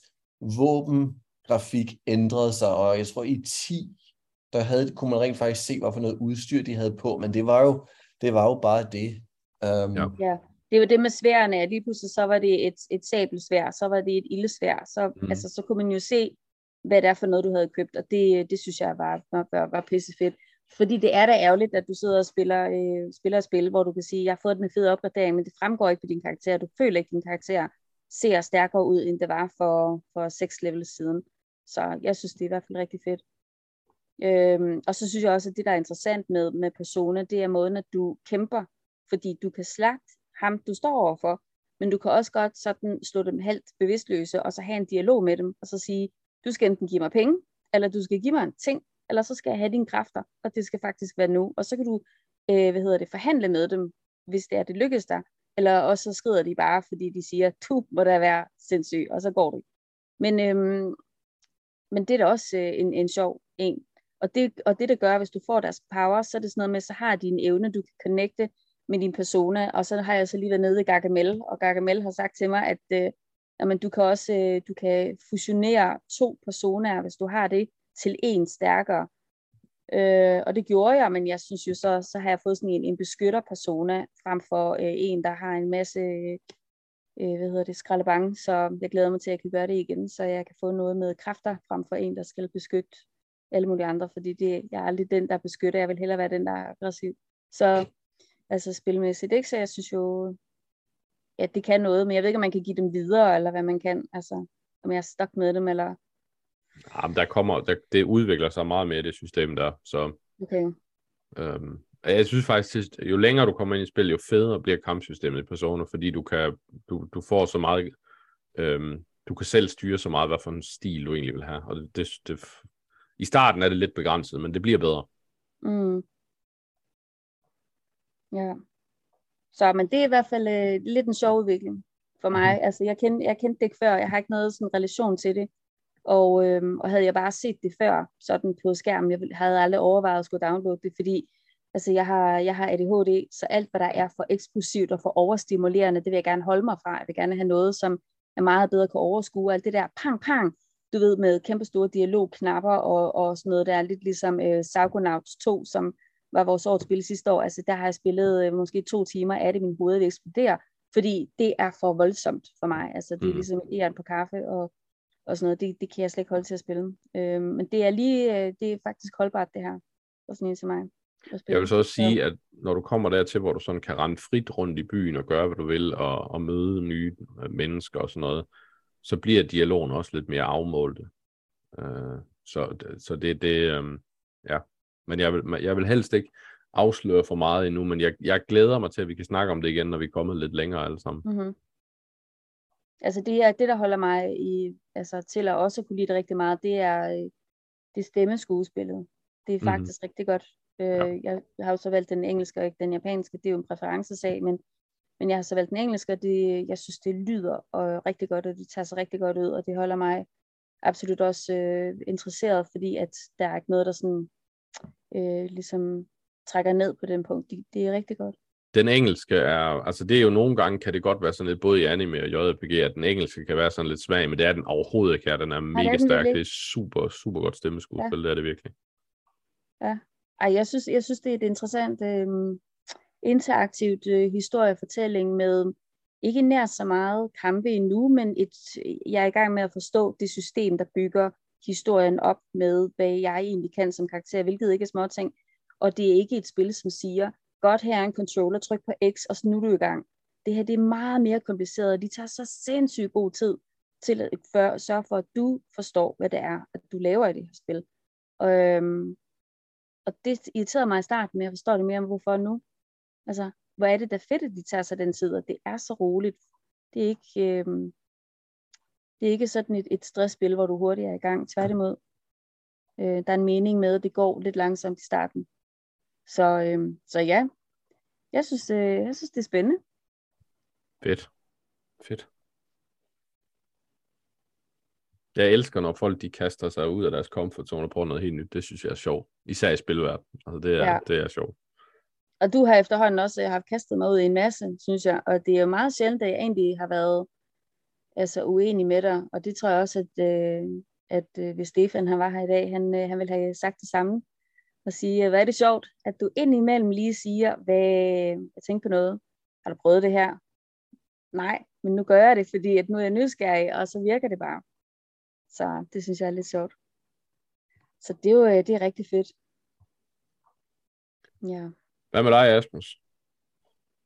våbengrafik ændrede sig, og jeg tror i 10, der havde, kunne man rent faktisk se, hvad for noget udstyr de havde på, men det var jo det var jo bare det. Um, ja. ja. det var det med sværene, at lige pludselig så var det et, et sabelsvær, så var det et ildesvær, så, mm. altså, så kunne man jo se, hvad det er for noget, du havde købt, og det, det synes jeg var, var, var, var pisse fedt. Fordi det er da ærgerligt, at du sidder og spiller, øh, spiller et spil, hvor du kan sige, jeg har fået den fed opgradering, men det fremgår ikke på din karakter. Du føler ikke, din karakter ser stærkere ud, end det var for, for 6 levels siden. Så jeg synes, det er i hvert fald rigtig fedt. Øhm, og så synes jeg også, at det, der er interessant med, med Persona, det er måden, at du kæmper. Fordi du kan slagte ham, du står overfor, men du kan også godt sådan slå dem halvt bevidstløse, og så have en dialog med dem, og så sige, du skal enten give mig penge, eller du skal give mig en ting, eller så skal jeg have dine kræfter, og det skal faktisk være nu. Og så kan du, øh, hvad hedder det, forhandle med dem, hvis det er, det lykkes dig. Eller også så skrider de bare, fordi de siger, du må da være sindssyg, og så går du. Men, øhm, men det er da også øh, en, en sjov en. Og det, og det, der gør, hvis du får deres power, så er det sådan noget med, så har de en evne, du kan connecte med din persona. Og så har jeg så lige været nede i Gargamel, og Gargamel har sagt til mig, at øh, jamen, du kan også øh, du kan fusionere to personer, hvis du har det, til en stærkere. Øh, og det gjorde jeg, men jeg synes jo så, så har jeg fået sådan en, en beskytter persona, frem for øh, en, der har en masse øh, hvad hedder det, skraldebang, så jeg glæder mig til, at jeg kan gøre det igen, så jeg kan få noget med kræfter, frem for en, der skal beskytte alle mulige andre, fordi det, jeg er aldrig den, der beskytter, jeg vil hellere være den, der er aggressiv. Så altså spilmæssigt, ikke? Så jeg synes jo, at det kan noget, men jeg ved ikke, om man kan give dem videre, eller hvad man kan, altså om jeg er stok med dem, eller... Jamen, der kommer, der, det udvikler sig meget mere, det system der, så... Okay. Øhm, jeg synes faktisk, at jo længere du kommer ind i spil, jo federe bliver kampsystemet i Persona, fordi du kan, du, du får så meget, øhm, du kan selv styre så meget, hvad for en stil du egentlig vil have, og det, det, det, i starten er det lidt begrænset, men det bliver bedre. Mm. Ja. Så, men det er i hvert fald øh, lidt en sjov udvikling for mig. Mm. Altså, jeg kendte, jeg kendte det ikke før, jeg har ikke noget sådan relation til det. Og, øhm, og havde jeg bare set det før, sådan på skærmen, jeg havde aldrig overvejet at skulle downloade det, fordi altså, jeg, har, jeg har ADHD, så alt hvad der er for eksplosivt og for overstimulerende, det vil jeg gerne holde mig fra. Jeg vil gerne have noget, som er meget bedre kan overskue. Alt det der pang, pang, du ved, med kæmpe store dialogknapper og, og sådan noget, der er lidt ligesom øh, Psychonauts 2, som var vores årets spil sidste år. Altså der har jeg spillet øh, måske to timer af det, min hoved vil eksplodere, fordi det er for voldsomt for mig. Altså det er mm. ligesom et på kaffe og, og sådan noget. Det, det kan jeg slet ikke holde til at spille. Øh, men det er lige, øh, det er faktisk holdbart det her, for sådan en til mig. Jeg vil så også sige, at når du kommer dertil, hvor du sådan kan rende frit rundt i byen og gøre, hvad du vil, og, og møde nye øh, mennesker og sådan noget, så bliver dialogen også lidt mere afmålte. Uh, så, så det, det um, ja. Men jeg vil, jeg vil helst ikke afsløre for meget endnu, men jeg, jeg glæder mig til, at vi kan snakke om det igen, når vi er kommet lidt længere alle sammen. Mm-hmm. Altså det er det, der holder mig i, altså til at også kunne lide det rigtig meget, det er øh, det stemmeskuespillet. Det er mhm. faktisk mm-hmm. rigtig godt. Øh, ja. jeg, jeg har jo så valgt den engelske og ikke den japanske, det er jo en præferencesag, men men jeg har så valgt den engelske, og det, jeg synes, det lyder og rigtig godt, og det tager sig rigtig godt ud, og det holder mig absolut også øh, interesseret, fordi at der er ikke noget, der sådan øh, ligesom trækker ned på den punkt. Det, det er rigtig godt. Den engelske er, altså det er jo nogle gange, kan det godt være sådan lidt, både i anime og JRPG, at den engelske kan være sådan lidt svag, men det er den overhovedet ikke her. Den er mega ja, den stærk. Det er super, super godt stemmeskuespil, ja. det er det virkelig. Ja, Ej, jeg synes, jeg synes det er et interessant, øh, interaktivt øh, historiefortælling med ikke nær så meget kampe endnu, men et, jeg er i gang med at forstå det system, der bygger historien op med, hvad jeg egentlig kan som karakter, hvilket ikke er småting. Og det er ikke et spil, som siger, godt her er en controller, tryk på X, og så nu er du i gang. Det her det er meget mere kompliceret, og de tager så sindssygt god tid til at for, sørge for, at du forstår, hvad det er, at du laver i det her spil. Og, øhm, og det irriterede mig i starten, men jeg forstår det mere om, hvorfor nu. Altså, hvor er det da fedt, at de tager sig den tid, og det er så roligt. Det er ikke, øhm, det er ikke sådan et, et stressspil, hvor du hurtigt er i gang. Tværtimod, øh, der er en mening med, at det går lidt langsomt i starten. Så, øh, så ja, jeg synes, øh, jeg synes, det er spændende. Fedt. Fedt. Jeg elsker, når folk de kaster sig ud af deres comfort zone og prøver noget helt nyt. Det synes jeg er sjovt. Især i spilverden. Altså, det er, ja. det er sjovt og du har efterhånden også haft kastet mig ud i en masse, synes jeg, og det er jo meget sjældent, at jeg egentlig har været altså, uenig med dig, og det tror jeg også, at, øh, at øh, hvis Stefan han var her i dag, han, øh, han ville have sagt det samme, og sige, hvad er det sjovt, at du indimellem lige siger, hvad, jeg tænker på noget, har du prøvet det her, nej, men nu gør jeg det, fordi at nu er jeg nysgerrig, og så virker det bare. Så det synes jeg er lidt sjovt. Så det er jo øh, det er rigtig fedt. Ja. Hvad med dig, Asmus?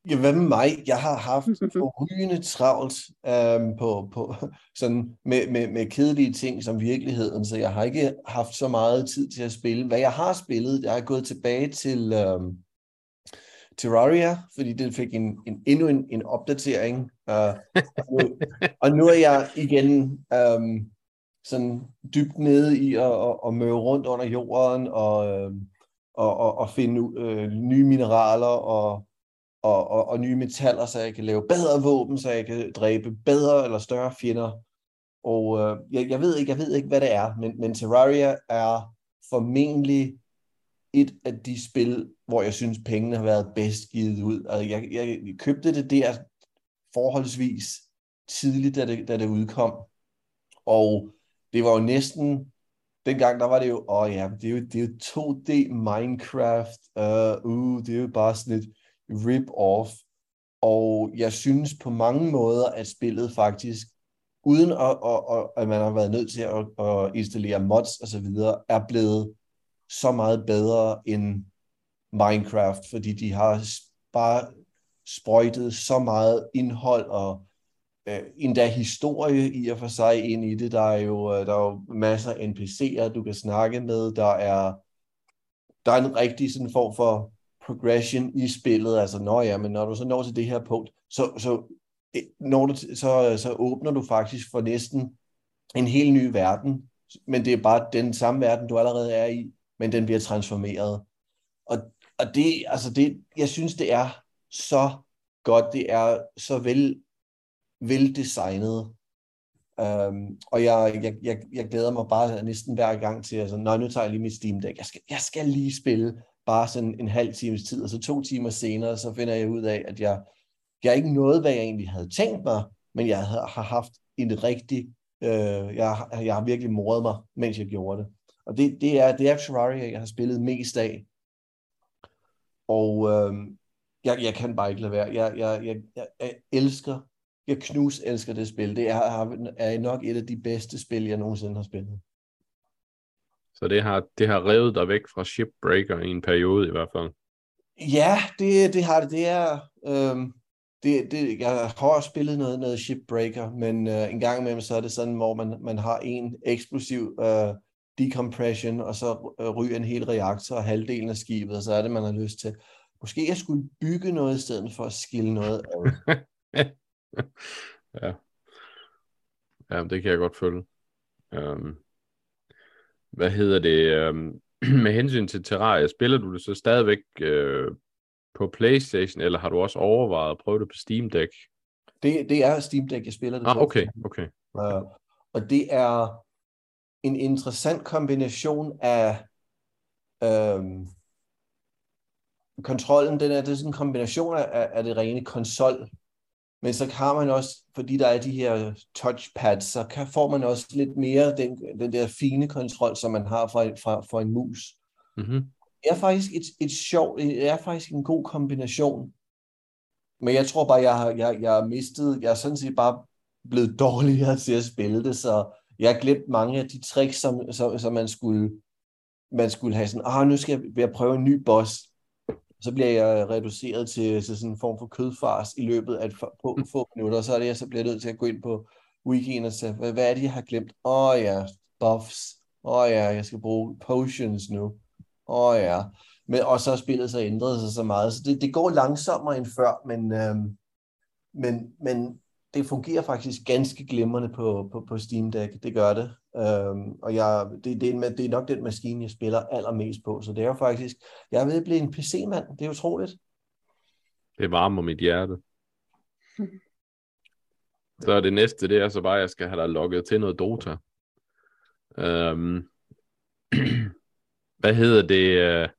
Ja, hvad med mig? Jeg har haft [laughs] forrygende travlt øhm, på, på, [laughs] sådan med, med, med kedelige ting som virkeligheden, så jeg har ikke haft så meget tid til at spille. Hvad jeg har spillet, jeg er gået tilbage til øhm, Terraria, fordi det fik en, en, endnu en, en opdatering. Uh, og, nu, og nu er jeg igen øhm, sådan dybt nede i at, at, at møde rundt under jorden og, øhm, og, og, og finde øh, nye mineraler og og, og, og nye metaller, så jeg kan lave bedre våben, så jeg kan dræbe bedre eller større fjender. Og øh, jeg, jeg, ved ikke, jeg ved ikke, hvad det er, men, men Terraria er formentlig et af de spil, hvor jeg synes, pengene har været bedst givet ud. Altså, jeg, jeg købte det der forholdsvis tidligt, da det, da det udkom. Og det var jo næsten, dengang der var det jo, åh oh ja, det er jo, det er jo 2D Minecraft, uh, uh, det er jo bare sådan et, rip-off. Og jeg synes på mange måder, at spillet faktisk, uden at, at, at, at man har været nødt til at, at installere mods og så videre, er blevet så meget bedre end Minecraft, fordi de har bare sprøjtet så meget indhold og øh, endda historie i og for sig ind i det. Der er jo, øh, der er jo masser af NPC'er, du kan snakke med. Der er, der er en rigtig sådan form for progression i spillet, altså når ja, men når du så når til det her punkt, så, så, eh, når du, så, så åbner du faktisk for næsten en helt ny verden, men det er bare den samme verden, du allerede er i, men den bliver transformeret. Og, og det, altså det, jeg synes, det er så godt, det er så vel, veldesignet, Um, og jeg, jeg, jeg, jeg glæder mig bare næsten hver gang til, altså, nej, nu tager jeg lige mit Steam Deck, jeg skal, jeg skal lige spille bare sådan en halv times tid, og så to timer senere, så finder jeg ud af, at jeg, jeg ikke nåede, hvad jeg egentlig havde tænkt mig, men jeg har haft en rigtig, øh, jeg, jeg har virkelig moret mig, mens jeg gjorde det. Og det, det er, det er Terraria, jeg har spillet mest af. Og øh, jeg, jeg kan bare ikke lade være. Jeg, jeg, jeg, jeg, jeg elsker, jeg knus elsker det spil. Det er, er nok et af de bedste spil, jeg nogensinde har spillet. Så det har, det har revet dig væk fra Shipbreaker i en periode i hvert fald. Ja, det, det har det. Det er... Øhm, det, det, jeg har også spillet noget, noget Shipbreaker, men øh, en gang imellem så er det sådan, hvor man, man har en eksplosiv øh, decompression, og så øh, ryger en hel reaktor og halvdelen af skibet, og så er det, man har lyst til. Måske jeg skulle bygge noget i stedet for at skille noget af. [laughs] ja. Ja, det kan jeg godt følge. Um, hvad hedder det, øh, [clears throat] med hensyn til Terraria, spiller du det så stadigvæk øh, på Playstation, eller har du også overvejet at prøve det på Steam Deck? Det, det er Steam Deck, jeg spiller det ah, okay, okay. Uh, og det er en interessant kombination af øhm, kontrollen, den er, det er sådan en kombination af, af det rene konsol men så har man også, fordi der er de her touchpads, så kan, får man også lidt mere den, den der fine kontrol, som man har fra, fra, fra en mus. Mm-hmm. Det er faktisk et, et sjov, det er faktisk en god kombination. Men jeg tror bare, jeg har, jeg, jeg har mistet, jeg er sådan set bare blevet [laughs] dårligere til at spille det, så jeg har glemt mange af de tricks, som, som, som man skulle man skulle have sådan, ah, nu skal jeg, jeg prøve en ny boss så bliver jeg reduceret til, til sådan en form for kødfars i løbet af få, mm. få minutter, så er det, jeg så bliver nødt til at gå ind på wikien og sige, hvad, hvad er det, jeg har glemt? Åh oh, ja, buffs. Åh oh, ja, jeg skal bruge potions nu. Åh oh, ja. Men, og så har spillet så ændret sig så meget, så det, det går langsommere end før, men, øhm, men, men det fungerer faktisk ganske glimrende på, på, på Steam Deck. Det gør det. Øhm, og jeg, det, det, er, det er nok den maskine, jeg spiller allermest på. Så det er jo faktisk, jeg er ved at blive en PC-mand. Det er utroligt. Det varmer mit hjerte. Så det næste, det er så bare, at jeg skal have dig logget til noget Dota. Øhm, [clears throat] hvad hedder det, uh,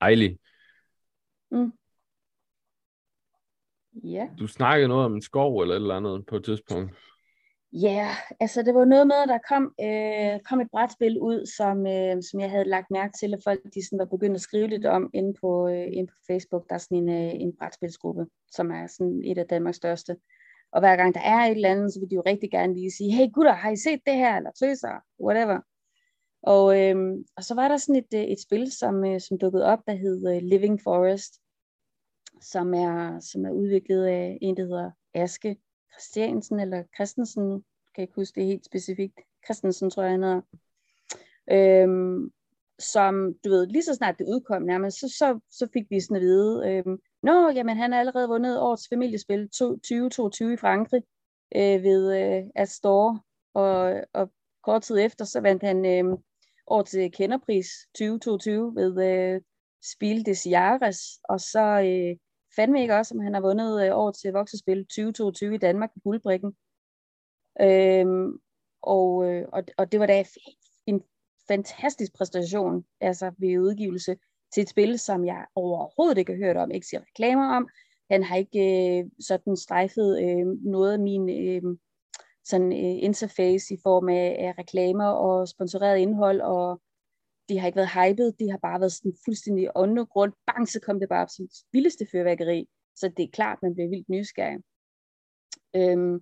Ejli? Mm. Ja. Du snakkede noget om en skov eller et eller andet på et tidspunkt. Ja, yeah, altså det var noget med, at der kom, øh, kom et brætspil ud, som, øh, som jeg havde lagt mærke til, at folk de sådan var begyndt at skrive lidt om inde på, øh, inde på Facebook. Der er sådan en, øh, en brætspilsgruppe, som er sådan et af Danmarks største. Og hver gang der er et eller andet, så vil de jo rigtig gerne lige sige, hey gutter, har I set det her? Eller tøser, whatever. Og, øhm, og så var der sådan et, øh, et spil, som, øh, som dukkede op, der hed uh, Living Forest, som er, som er udviklet af en, der hedder Aske Christiansen, eller Christensen, kan jeg ikke huske det helt specifikt. Christensen, tror jeg, han hedder. Øhm, som, du ved, lige så snart det udkom nærmest, så, så, så fik vi sådan at vide, øhm, Nå, jamen han har allerede vundet årets familiespil 2022 i Frankrig øh, ved øh, Astor, og, og kort tid efter, så vandt han øhm, øh, årets kenderpris 2022 ved øh, Spil des Jahres, og så øh, fandme ikke også, om han har vundet øh, til voksespil 2022 i Danmark på Guldbrikken. Øhm, og, øh, og, og det var da en fantastisk præstation altså ved udgivelse til et spil, som jeg overhovedet ikke har hørt om, ikke siger reklamer om. Han har ikke øh, sådan strejfet øh, noget af min øh, sådan, øh, interface i form af, af reklamer og sponsoreret indhold, og de har ikke været hyped, de har bare været sådan fuldstændig undergrund. Bang, så kom det bare op som det vildeste fyrværkeri. Så det er klart, man bliver vildt nysgerrig. Øhm,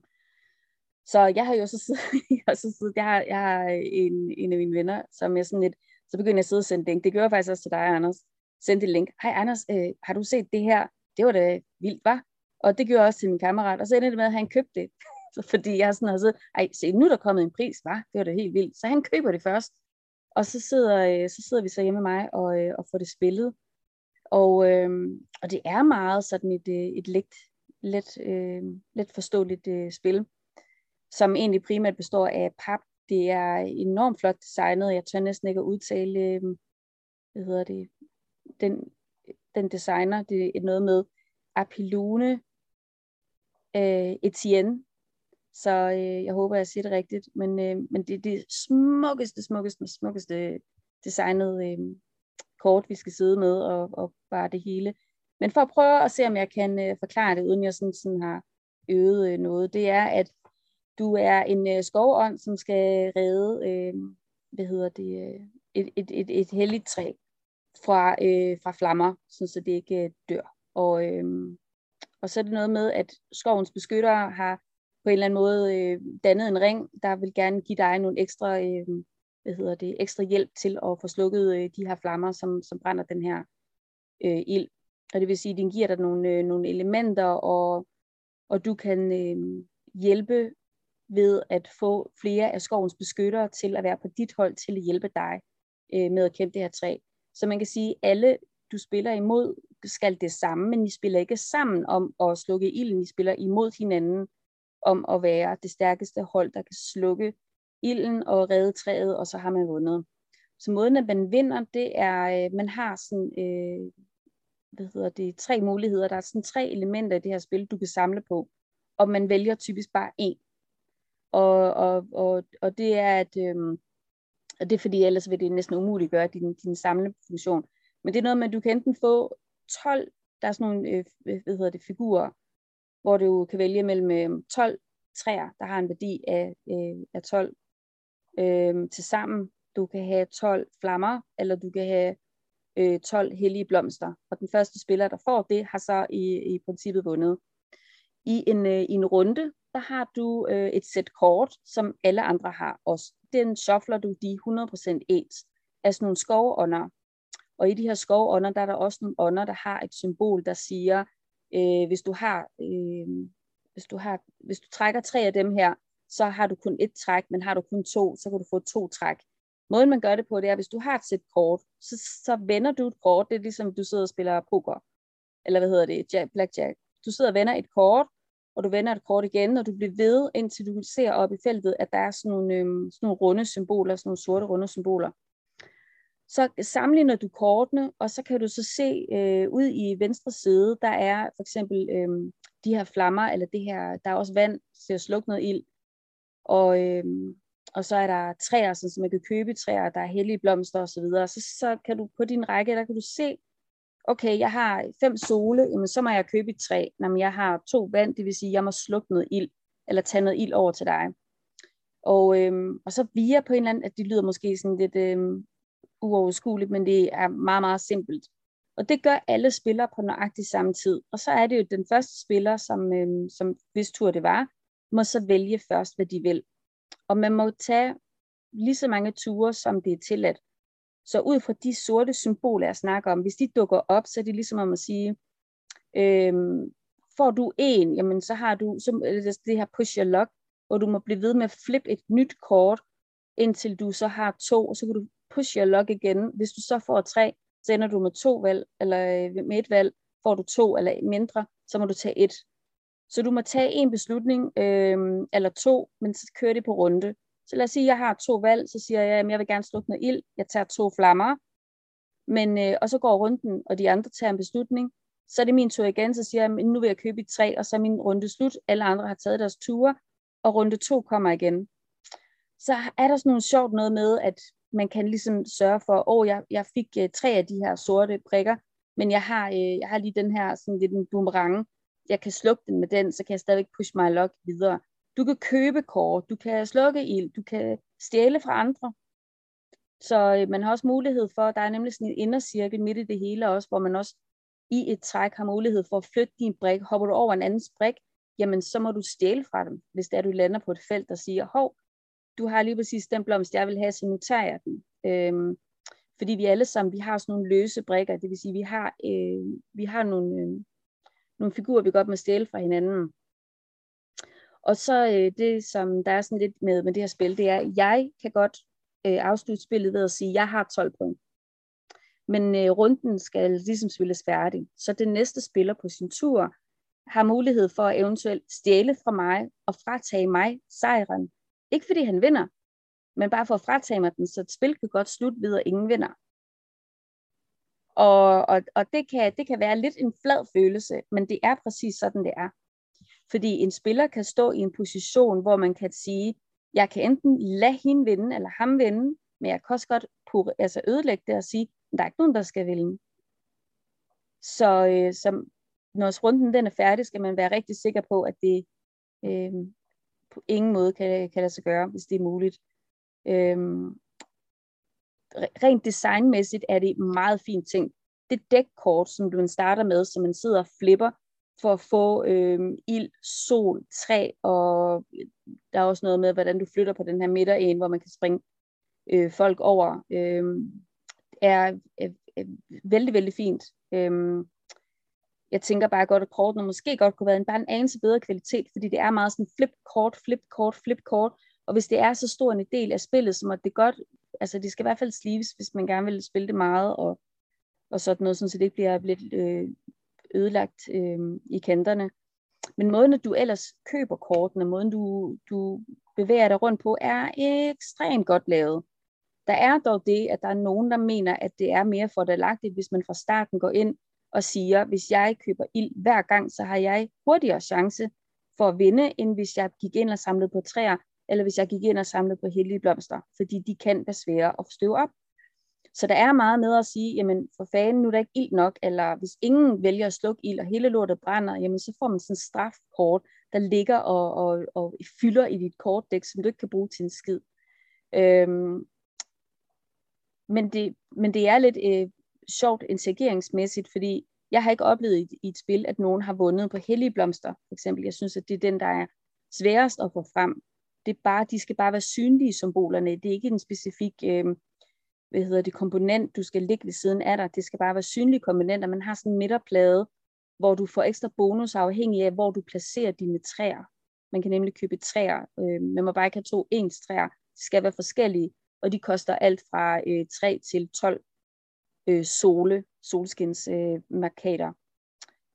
så jeg har jo så [laughs] siddet, jeg, så siddet, jeg har, jeg har øh, en, en af mine venner, som jeg sådan lidt, så begyndte jeg at sidde og sende link. Det gjorde jeg faktisk også til dig, Anders. Sendte et link. Hej Anders, øh, har du set det her? Det var da vildt, var. Og det gjorde jeg også til min kammerat. Og så endte det med, at han købte det. [laughs] Fordi jeg sådan har siddet, ej, se, nu er der kommet en pris, var. Det var da helt vildt. Så han køber det først. Og så sidder, øh, så sidder vi så hjemme med mig og, øh, og får det spillet. Og, øh, og det er meget sådan et, øh, et let, let, øh, let forståeligt øh, spil, som egentlig primært består af pap, det er enormt flot designet. Jeg tør næsten ikke at udtale, øh, hvad hedder det, den, den designer. Det er noget med Apilune øh, Etienne. Så øh, jeg håber, jeg siger det rigtigt. Men, øh, men det er det smukkeste, smukkeste, smukkeste designet øh, kort, vi skal sidde med og, og bare det hele. Men for at prøve at se, om jeg kan øh, forklare det, uden jeg sådan, sådan har øvet øh, noget, det er, at du er en øh, skovånd, som skal redde, øh, hvad hedder det, øh, et, et, et, et helligt træ fra, øh, fra flammer, så det ikke øh, dør. Og, øh, og så er det noget med, at skovens beskyttere har på en eller anden måde øh, dannet en ring, der vil gerne give dig nogle ekstra, øh, hvad hedder det, ekstra hjælp til at få slukket øh, de her flammer, som, som brænder den her øh, ild. Og det vil sige, at den giver dig nogle, øh, nogle elementer, og, og du kan øh, hjælpe ved at få flere af skovens beskyttere til at være på dit hold til at hjælpe dig øh, med at kæmpe det her træ. Så man kan sige, at alle du spiller imod skal det samme, men I spiller ikke sammen om at slukke ilden, I spiller imod hinanden om at være det stærkeste hold, der kan slukke ilden og redde træet, og så har man vundet. Så måden, at man vinder, det er, øh, man har sådan, øh, hvad hedder det, tre muligheder. Der er sådan tre elementer i det her spil, du kan samle på, og man vælger typisk bare en. Og, og, og, og det er, at øh, og det er fordi, ellers vil det næsten umuligt gøre din, din samlefunktion. Men det er noget med, at du kan enten få 12, der er sådan nogle øh, hvad hedder det, figurer, hvor du kan vælge mellem øhm, 12 træer, der har en værdi af, øh, af 12 øh, til sammen. Du kan have 12 flammer, eller du kan have øh, 12 hellige blomster. Og den første spiller, der får det, har så i, i princippet vundet. I en, øh, i en runde, der har du øh, et sæt kort, som alle andre har også. Den shuffler du de 100% ens af sådan nogle skovånder. Og i de her skovånder, der er der også nogle ånder, der har et symbol, der siger, øh, hvis du har, øh, hvis du har, hvis du trækker tre af dem her, så har du kun et træk, men har du kun to, så kan du få to træk. Måden man gør det på, det er, hvis du har et sæt kort, så, så vender du et kort, det er ligesom, du sidder og spiller poker, eller hvad hedder det, jack, blackjack. Du sidder og vender et kort, og du vender et kort igen, og du bliver ved, indtil du ser op i feltet, at der er sådan nogle, øhm, sådan nogle runde symboler, sådan nogle sorte runde symboler. Så sammenligner du kortene, og så kan du så se øh, ud i venstre side, der er for eksempel øh, de her flammer, eller det her, der er også vand til at slukke noget ild. Og, øh, og så er der træer, sådan, så man kan købe træer, der er hellige blomster osv. Så, så, så kan du på din række, der kan du se, okay, jeg har fem sole, jamen så må jeg købe et træ. Jamen, jeg har to vand, det vil sige, jeg må slukke noget ild, eller tage noget ild over til dig. Og, øhm, og så via på en eller anden, at det lyder måske sådan lidt øhm, uoverskueligt, men det er meget, meget simpelt. Og det gør alle spillere på nøjagtig samme tid. Og så er det jo den første spiller, som, øh, som hvis tur det var, må så vælge først, hvad de vil. Og man må tage lige så mange ture, som det er tilladt. Så ud fra de sorte symboler, jeg snakker om, hvis de dukker op, så er det ligesom om at sige, øh, får du en, jamen så har du så, det her push your luck, hvor du må blive ved med at flippe et nyt kort, indtil du så har to, og så kan du push your luck igen. Hvis du så får tre, så ender du med to valg, eller øh, med et valg, får du to eller mindre, så må du tage et. Så du må tage en beslutning, øh, eller to, men så kører det på runde. Så lad os sige, at jeg har to valg, så siger jeg, at jeg vil gerne slukke noget ild, jeg tager to flammer, men, øh, og så går runden, og de andre tager en beslutning, så er det min tur igen, så siger jeg, at nu vil jeg købe i tre, og så er min runde slut, alle andre har taget deres ture, og runde to kommer igen. Så er der sådan noget sjovt noget med, at man kan ligesom sørge for, åh, oh, jeg, jeg fik øh, tre af de her sorte prikker, men jeg har, øh, jeg har lige den her sådan lidt en boomerang, jeg kan slukke den med den, så kan jeg stadigvæk push my luck videre. Du kan købe kort, du kan slukke ild, du kan stjæle fra andre. Så øh, man har også mulighed for, der er nemlig sådan en indercirkel midt i det hele også, hvor man også i et træk har mulighed for at flytte din brik. Hopper du over en andens brik, jamen så må du stjæle fra dem, hvis det er, du lander på et felt, der siger, hov, du har lige præcis den blomst, jeg vil have, så nu tager jeg den. Øhm, fordi vi alle sammen, vi har sådan nogle løse brikker, det vil sige, vi har, øh, vi har nogle, øh, nogle figurer, vi godt må stjæle fra hinanden. Og så øh, det, som der er sådan lidt med, med det her spil, det er, at jeg kan godt øh, afslutte spillet ved at sige, at jeg har 12 point. Men øh, runden skal ligesom spilles færdig. Så den næste spiller på sin tur har mulighed for at eventuelt stjæle fra mig og fratage mig sejren. Ikke fordi han vinder, men bare for at fratage mig den, så et spil kan godt slutte ved, at ingen vinder. Og, og, og det, kan, det kan være lidt en flad følelse, men det er præcis sådan, det er. Fordi en spiller kan stå i en position, hvor man kan sige, jeg kan enten lade hende vinde, eller ham vinde, men jeg kan også godt pure, altså ødelægge det og sige, der er ikke nogen, der skal vinde. Så, øh, så når runden den er færdig, skal man være rigtig sikker på, at det øh, på ingen måde kan, kan lade sig gøre, hvis det er muligt. Øhm, rent designmæssigt er det meget fint ting. Det dækkort, som du starter med, som man sidder og flipper, for at få øhm, ild, sol, træ, og der er også noget med, hvordan du flytter på den her midter hvor man kan springe øh, folk over, øh, er, er, er vældig, vældig fint. Øh, jeg tænker bare godt, at kortene måske godt kunne være en, bare en anelse bedre kvalitet, fordi det er meget sådan flip kort, flip kort, flip kort, og hvis det er så stor en del af spillet, så må det godt, altså det skal i hvert fald sleeves, hvis man gerne vil spille det meget, og, og sådan noget, så det ikke bliver lidt øh, ødelagt øh, i kanterne. Men måden, at du ellers køber kortene, måden du, du bevæger dig rundt på, er ekstremt godt lavet. Der er dog det, at der er nogen, der mener, at det er mere fordelagtigt, hvis man fra starten går ind og siger, hvis jeg køber ild hver gang, så har jeg hurtigere chance for at vinde, end hvis jeg gik ind og samlede på træer, eller hvis jeg gik ind og samlede på hellige blomster, fordi de kan være svære at støve op. Så der er meget med at sige, jamen for fanden, nu er der ikke ild nok, eller hvis ingen vælger at slukke ild, og hele lortet brænder, jamen så får man sådan en strafkort, der ligger og, og, og fylder i dit kortdæk, som du ikke kan bruge til en skid. Øhm, men, det, men det er lidt øh, sjovt interageringsmæssigt, fordi jeg har ikke oplevet i, i et spil, at nogen har vundet på hellige blomster, for eksempel. Jeg synes, at det er den, der er sværest at få frem. Det er bare, de skal bare være synlige symbolerne. Det er ikke en specifik øh, hvad hedder det, komponent, du skal ligge ved siden af dig. Det skal bare være synlige komponenter. Man har sådan en midterplade, hvor du får ekstra bonus afhængig af, hvor du placerer dine træer. Man kan nemlig købe træer. Øh, man må bare ikke have to ens træer. De skal være forskellige, og de koster alt fra øh, 3 til 12 øh, sole, solskinsmarkader.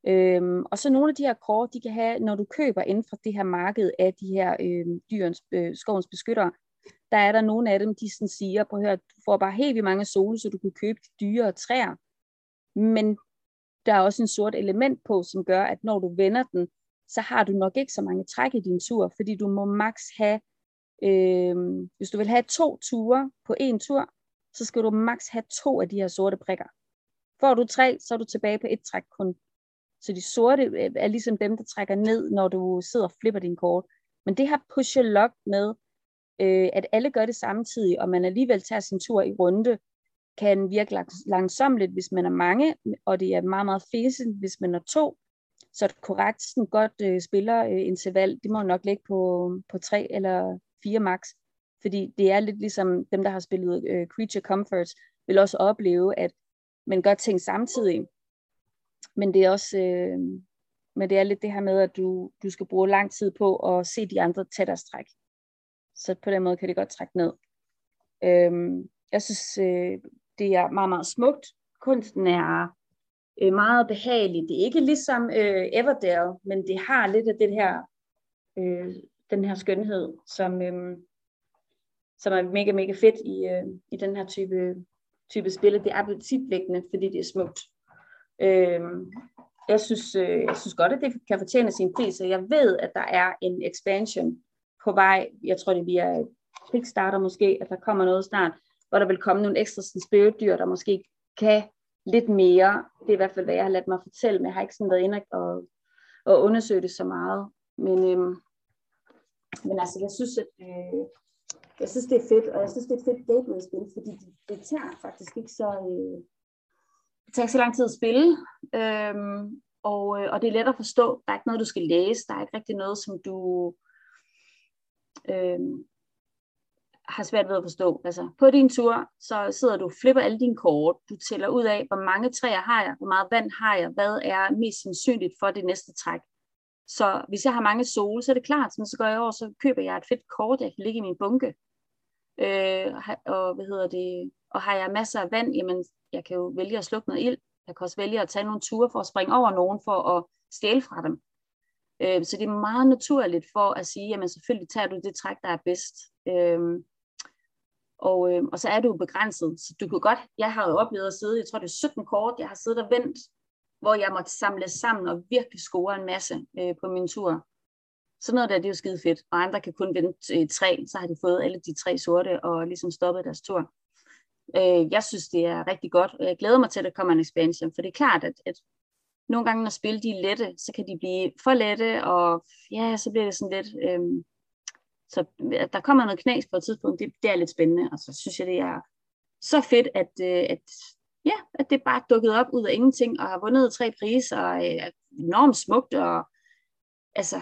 Øh, øhm, og så nogle af de her kort, de kan have, når du køber inden for det her marked af de her øh, dyrens, øh, skovens beskyttere, der er der nogle af dem, de sådan siger, på at høre, du får bare helt vildt mange sole, så du kan købe de dyre træer. Men der er også en sort element på, som gør, at når du vender den, så har du nok ikke så mange træk i din tur, fordi du må maks have, øh, hvis du vil have to ture på en tur, så skal du maks have to af de her sorte prikker. Får du tre, så er du tilbage på et træk kun. Så de sorte øh, er ligesom dem, der trækker ned, når du sidder og flipper din kort. Men det her push lock med, øh, at alle gør det samtidig, og man alligevel tager sin tur i runde, kan virke langsomt, hvis man er mange, og det er meget, meget fæsent, hvis man er to. Så et korrekt sådan godt øh, spillerinterval, øh, det må nok ligge på, på tre eller fire max. Fordi det er lidt ligesom dem, der har spillet øh, Creature Comforts, vil også opleve, at man gør ting samtidig. Men det er også øh, men det er lidt det her med, at du, du skal bruge lang tid på at se de andre tage deres træk. Så på den måde kan det godt trække ned. Øhm, jeg synes, øh, det er meget, meget smukt. Kunsten er øh, meget behagelig. Det er ikke ligesom øh, Everdale, men det har lidt af det her, øh, den her skønhed, som, øh, som er mega, mega fedt i, øh, i den her type, type spil. Det er appetitvækkende, fordi det er smukt. Øh, jeg synes, øh, jeg synes godt, at det kan fortjene sin pris, og jeg ved, at der er en expansion på vej. Jeg tror, det er via Kickstarter måske, at der kommer noget snart, hvor der vil komme nogle ekstra spiritdyr, der måske kan lidt mere. Det er i hvert fald, hvad jeg har ladt mig fortælle, men jeg har ikke sådan været inde og, og undersøge det så meget. Men, øhm, men altså, jeg synes, at øh, jeg synes, det er fedt, og jeg synes, det er et fedt gateway-spil, fordi det, det tager faktisk ikke så... Øh, det tager ikke så lang tid at spille, øhm, og, øh, og det er let at forstå. Der er ikke noget, du skal læse. Der er ikke rigtig noget, som du øh, har svært ved at forstå. Altså, på din tur, så sidder du og flipper alle dine kort. Du tæller ud af, hvor mange træer har jeg, hvor meget vand har jeg, hvad er mest sandsynligt for det næste træk. Så hvis jeg har mange sol, så er det klart, så går jeg over, så køber jeg et fedt kort, jeg kan ligge i min bunke. Øh, og, hvad hedder det, og har jeg masser af vand, jamen jeg kan jo vælge at slukke noget ild. Jeg kan også vælge at tage nogle ture for at springe over nogen for at stjæle fra dem. Øh, så det er meget naturligt for at sige, jamen selvfølgelig tager du det træk, der er bedst. Øh, og, øh, og så er du begrænset. Så du kunne godt, jeg har jo oplevet at sidde, jeg tror det er 17 kort, jeg har siddet og vendt, hvor jeg måtte samle sammen og virkelig score en masse øh, på min tur. Sådan noget der, det er jo skide fedt. Og andre kan kun vente øh, tre, så har de fået alle de tre sorte og ligesom stoppet deres tur. Øh, jeg synes, det er rigtig godt, og jeg glæder mig til, at der kommer en expansion, for det er klart, at, at nogle gange, når spil de er lette, så kan de blive for lette, og ja, så bliver det sådan lidt... Øh, så at der kommer noget knas på et tidspunkt, det, det er lidt spændende, og så synes jeg, det er så fedt, at, øh, at, ja, at det bare dukket op ud af ingenting, og har vundet tre priser, og er enormt smukt, og altså,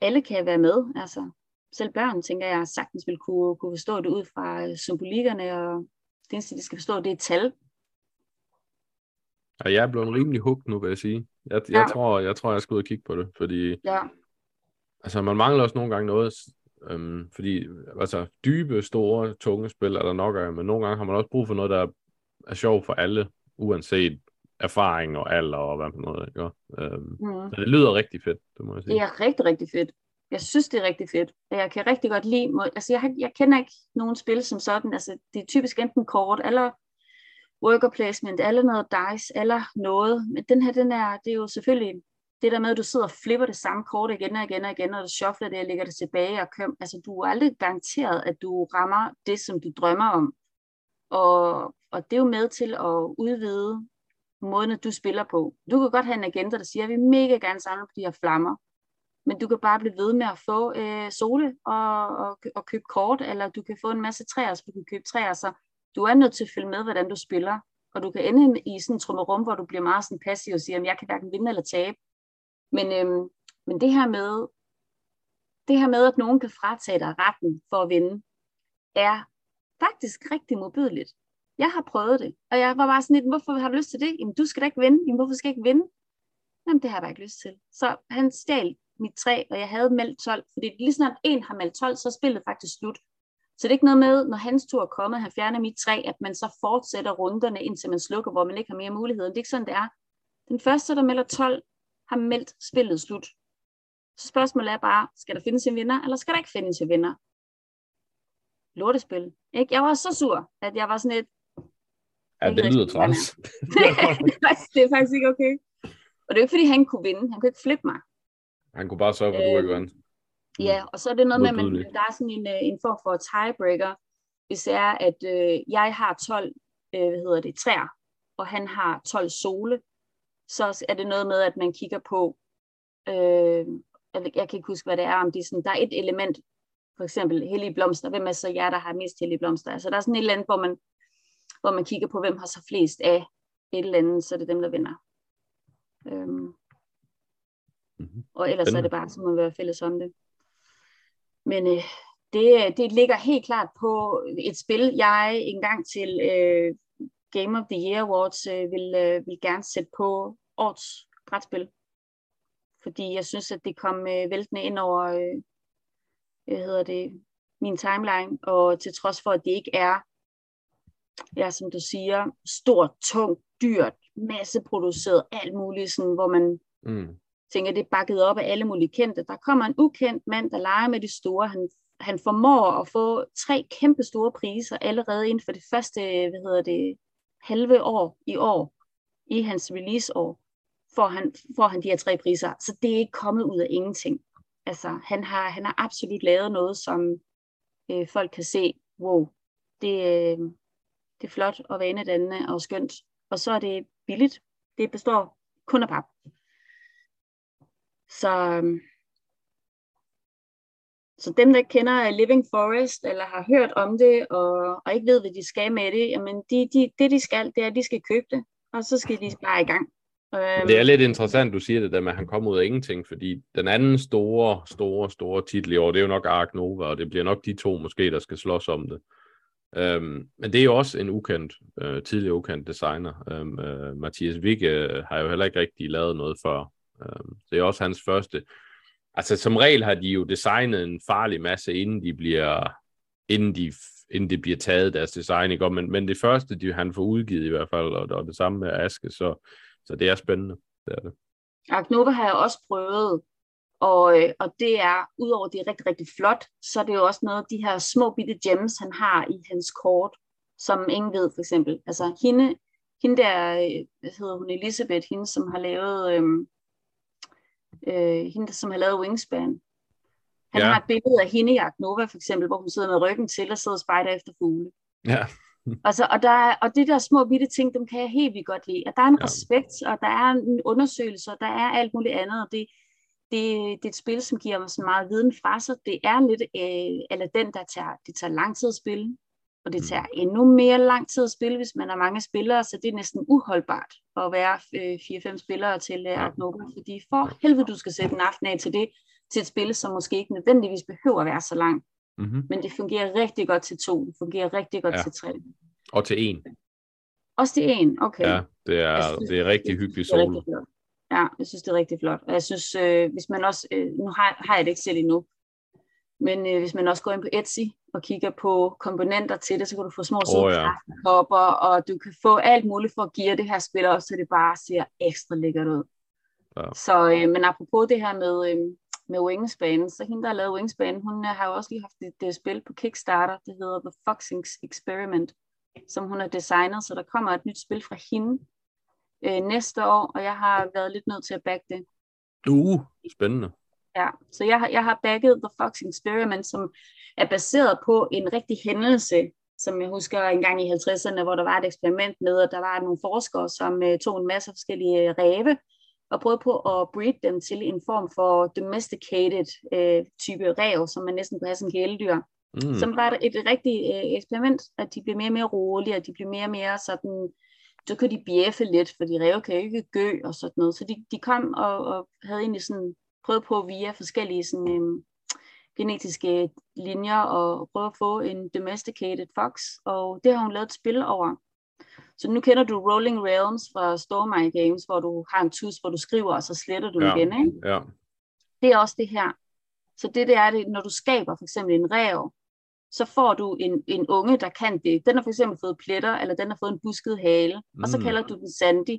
alle kan være med, altså, selv børn, tænker jeg, sagtens vil kunne, kunne forstå det ud fra symbolikkerne og det eneste, de skal forstå, det er tal. Og jeg er blevet rimelig hugt nu, vil jeg sige. Jeg, jeg, ja. tror, jeg tror, jeg skal ud og kigge på det, fordi ja. altså, man mangler også nogle gange noget, øhm, fordi altså, dybe, store, tunge spil er der nok af, men nogle gange har man også brug for noget, der er sjovt for alle, uanset erfaring og alder og hvad for noget. Ikke? Øhm, mm. Så det lyder rigtig fedt, det må jeg sige. Det er rigtig, rigtig fedt jeg synes, det er rigtig fedt. Jeg kan rigtig godt lide, altså jeg, jeg kender ikke nogen spil som sådan, altså det er typisk enten kort, eller worker placement, eller noget dice, eller noget, men den her, den er, det er jo selvfølgelig det der med, at du sidder og flipper det samme kort igen og igen og igen, og du shuffler det og lægger det tilbage og køm, altså du er aldrig garanteret, at du rammer det, som du drømmer om. Og, og det er jo med til at udvide måden, du spiller på. Du kan godt have en agenda, der siger, at vi mega gerne samle på de her flammer, men du kan bare blive ved med at få øh, sole og, og, og købe kort, eller du kan få en masse træer, så du kan købe træer, så du er nødt til at følge med, hvordan du spiller, og du kan ende i sådan et trummerum, hvor du bliver meget sådan passiv og siger, at jeg kan hverken vinde eller tabe. Men, øhm, men det her med, det her med, at nogen kan fratage dig retten for at vinde, er faktisk rigtig modbydeligt. Jeg har prøvet det, og jeg var bare sådan lidt, hvorfor har du lyst til det? Jamen, du skal da ikke vinde. Jamen, hvorfor skal jeg ikke vinde? Jamen, det har jeg bare ikke lyst til. Så han stjal mit træ, og jeg havde meldt 12, fordi lige snart en har meldt 12, så er spillet faktisk slut. Så det er ikke noget med, når hans tur er kommet, han fjerner mit træ, at man så fortsætter runderne, indtil man slukker, hvor man ikke har mere muligheder. Det er ikke sådan, det er. Den første, der melder 12, har meldt spillet slut. Så spørgsmålet er bare, skal der findes en vinder, eller skal der ikke findes en vinder? Lortespil. Ikke? Jeg var så sur, at jeg var sådan et... Ja, det lyder træls. [laughs] det er faktisk ikke okay. Og det er ikke, fordi han kunne vinde. Han kunne ikke flippe mig. Han kunne bare sørge for, at du ikke vandt. Ja, og så er det noget med, at man, der er sådan en, øh, en form for tiebreaker, hvis det er, at øh, jeg har 12, øh, hvad hedder det, træer, og han har 12 sole, så er det noget med, at man kigger på, øh, jeg kan ikke huske, hvad det er, om det er sådan, der er et element, for eksempel hellige blomster, hvem er så jer, der har mest hellige blomster? Altså der er sådan et eller andet, hvor man, hvor man kigger på, hvem har så flest af et eller andet, så er det dem, der vinder. Øhm. Mm-hmm. Og ellers er det bare, så må være fælles om det. Men øh, det, det ligger helt klart på et spil, jeg engang til øh, Game of the Year Awards øh, vil, øh, vil gerne sætte på årets brætspil. Fordi jeg synes, at det kom øh, væltende ind over øh, hvad hedder det, min timeline, og til trods for, at det ikke er, ja, som du siger, stort, tungt, dyrt, masseproduceret, alt muligt, sådan, hvor man mm. tænker, det er bakket op af alle mulige kendte. Der kommer en ukendt mand, der leger med de store. Han, han formår at få tre kæmpe store priser allerede inden for det første, hvad hedder det, halve år i år, i hans releaseår, får han, får han de her tre priser. Så det er ikke kommet ud af ingenting. Altså, han har, han har absolut lavet noget, som øh, folk kan se, wow, det, øh, det er flot og vanedannende og skønt. Og så er det billigt. Det består kun af pap. Så, øhm, så dem, der kender Living Forest, eller har hørt om det, og, og ikke ved, hvad de skal med det, jamen de, de, det de skal, det er, at de skal købe det, og så skal de bare i gang. Øhm, det er lidt interessant, du siger det der med, at han kommer ud af ingenting, fordi den anden store, store, store titel i år, det er jo nok Ark Nova, og det bliver nok de to måske, der skal slås om det. Øhm, men det er jo også en ukendt, øh, tidligere ukendt designer. Øhm, øh, Mathias Vigge øh, har jo heller ikke rigtig lavet noget før. Øhm, det er også hans første. Altså som regel har de jo designet en farlig masse, inden de bliver, inden de inden det bliver taget deres design, ikke? Men, men det første, de, han får udgivet i hvert fald, og, og det samme med Aske, så, så det er spændende. Det er det. Agnova har jeg også prøvet, og, øh, og det er, udover det er rigtig, rigtig flot, så er det jo også noget af de her små bitte gems, han har i hans kort, som ingen ved for eksempel. Altså hende, hende der, øh, hvad hedder hun, Elisabeth, hende som har lavet, øhm, øh, hende som har lavet Wingspan. Han ja. har et billede af hende i Agnova for eksempel, hvor hun sidder med ryggen til og sidder og spejder efter fugle. Ja. [laughs] Altså, og, der er, og det der små bitte ting, dem kan jeg helt vildt godt lide. At der er en ja. respekt, og der er en undersøgelse, og der er alt muligt andet, og det, det, det er et spil, som giver mig så meget viden fra sig. Det er lidt, øh, eller den, der tager, det tager lang tid at spille, og det tager mm. endnu mere lang tid at spille, hvis man har mange spillere, så det er næsten uholdbart at være øh, 4-5 spillere til øh, Ark fordi for helvede, du skal sætte en aften af til det, til et spil, som måske ikke nødvendigvis behøver at være så langt. Mm-hmm. Men det fungerer rigtig godt til to, det fungerer rigtig godt ja. til tre. Og til en. Også til en, okay. Ja, det er, synes, det er rigtig hyggeligt solo. Ja, jeg synes, det er rigtig flot. Og jeg synes, øh, hvis man også, øh, nu har, har jeg det ikke selv endnu, men øh, hvis man også går ind på Etsy og kigger på komponenter til det, så kan du få små oh, ja. og du kan få alt muligt for at give det her spil også, så det bare ser ekstra lækkert ud. Ja. Så, øh, men apropos det her med, øh, med Wingspan, så hende, der har lavet Wingspan, hun har jo også lige haft et, et spil på Kickstarter, det hedder The Foxing Experiment, som hun har designet, så der kommer et nyt spil fra hende øh, næste år, og jeg har været lidt nødt til at backe det. Uh, spændende. Ja, så jeg har, jeg har backet The Foxing Experiment, som er baseret på en rigtig hændelse, som jeg husker engang i 50'erne, hvor der var et eksperiment med, at der var nogle forskere, som øh, tog en masse forskellige ræve, og prøvede på at breed dem til en form for domesticated øh, type rev, som man næsten kunne have som kæledyr. Mm. Som var et rigtigt øh, eksperiment, at de blev mere og mere rolige, og de blev mere og mere sådan, så kunne de bjeffe lidt, fordi rev kan jo ikke gø og sådan noget. Så de, de kom og, og havde egentlig sådan prøvet på via forskellige sådan, øh, genetiske linjer og prøve at få en domesticated fox, og det har hun lavet et spil over. Så nu kender du Rolling Realms fra Stormy Games, hvor du har en tus, hvor du skriver, og så sletter du ja. igen. Ikke? Ja. Det er også det her. Så det, det er det, når du skaber for eksempel en rev, så får du en, en unge, der kan det. Den har for eksempel fået pletter, eller den har fået en busket hale, mm. og så mm. kalder du den Sandy.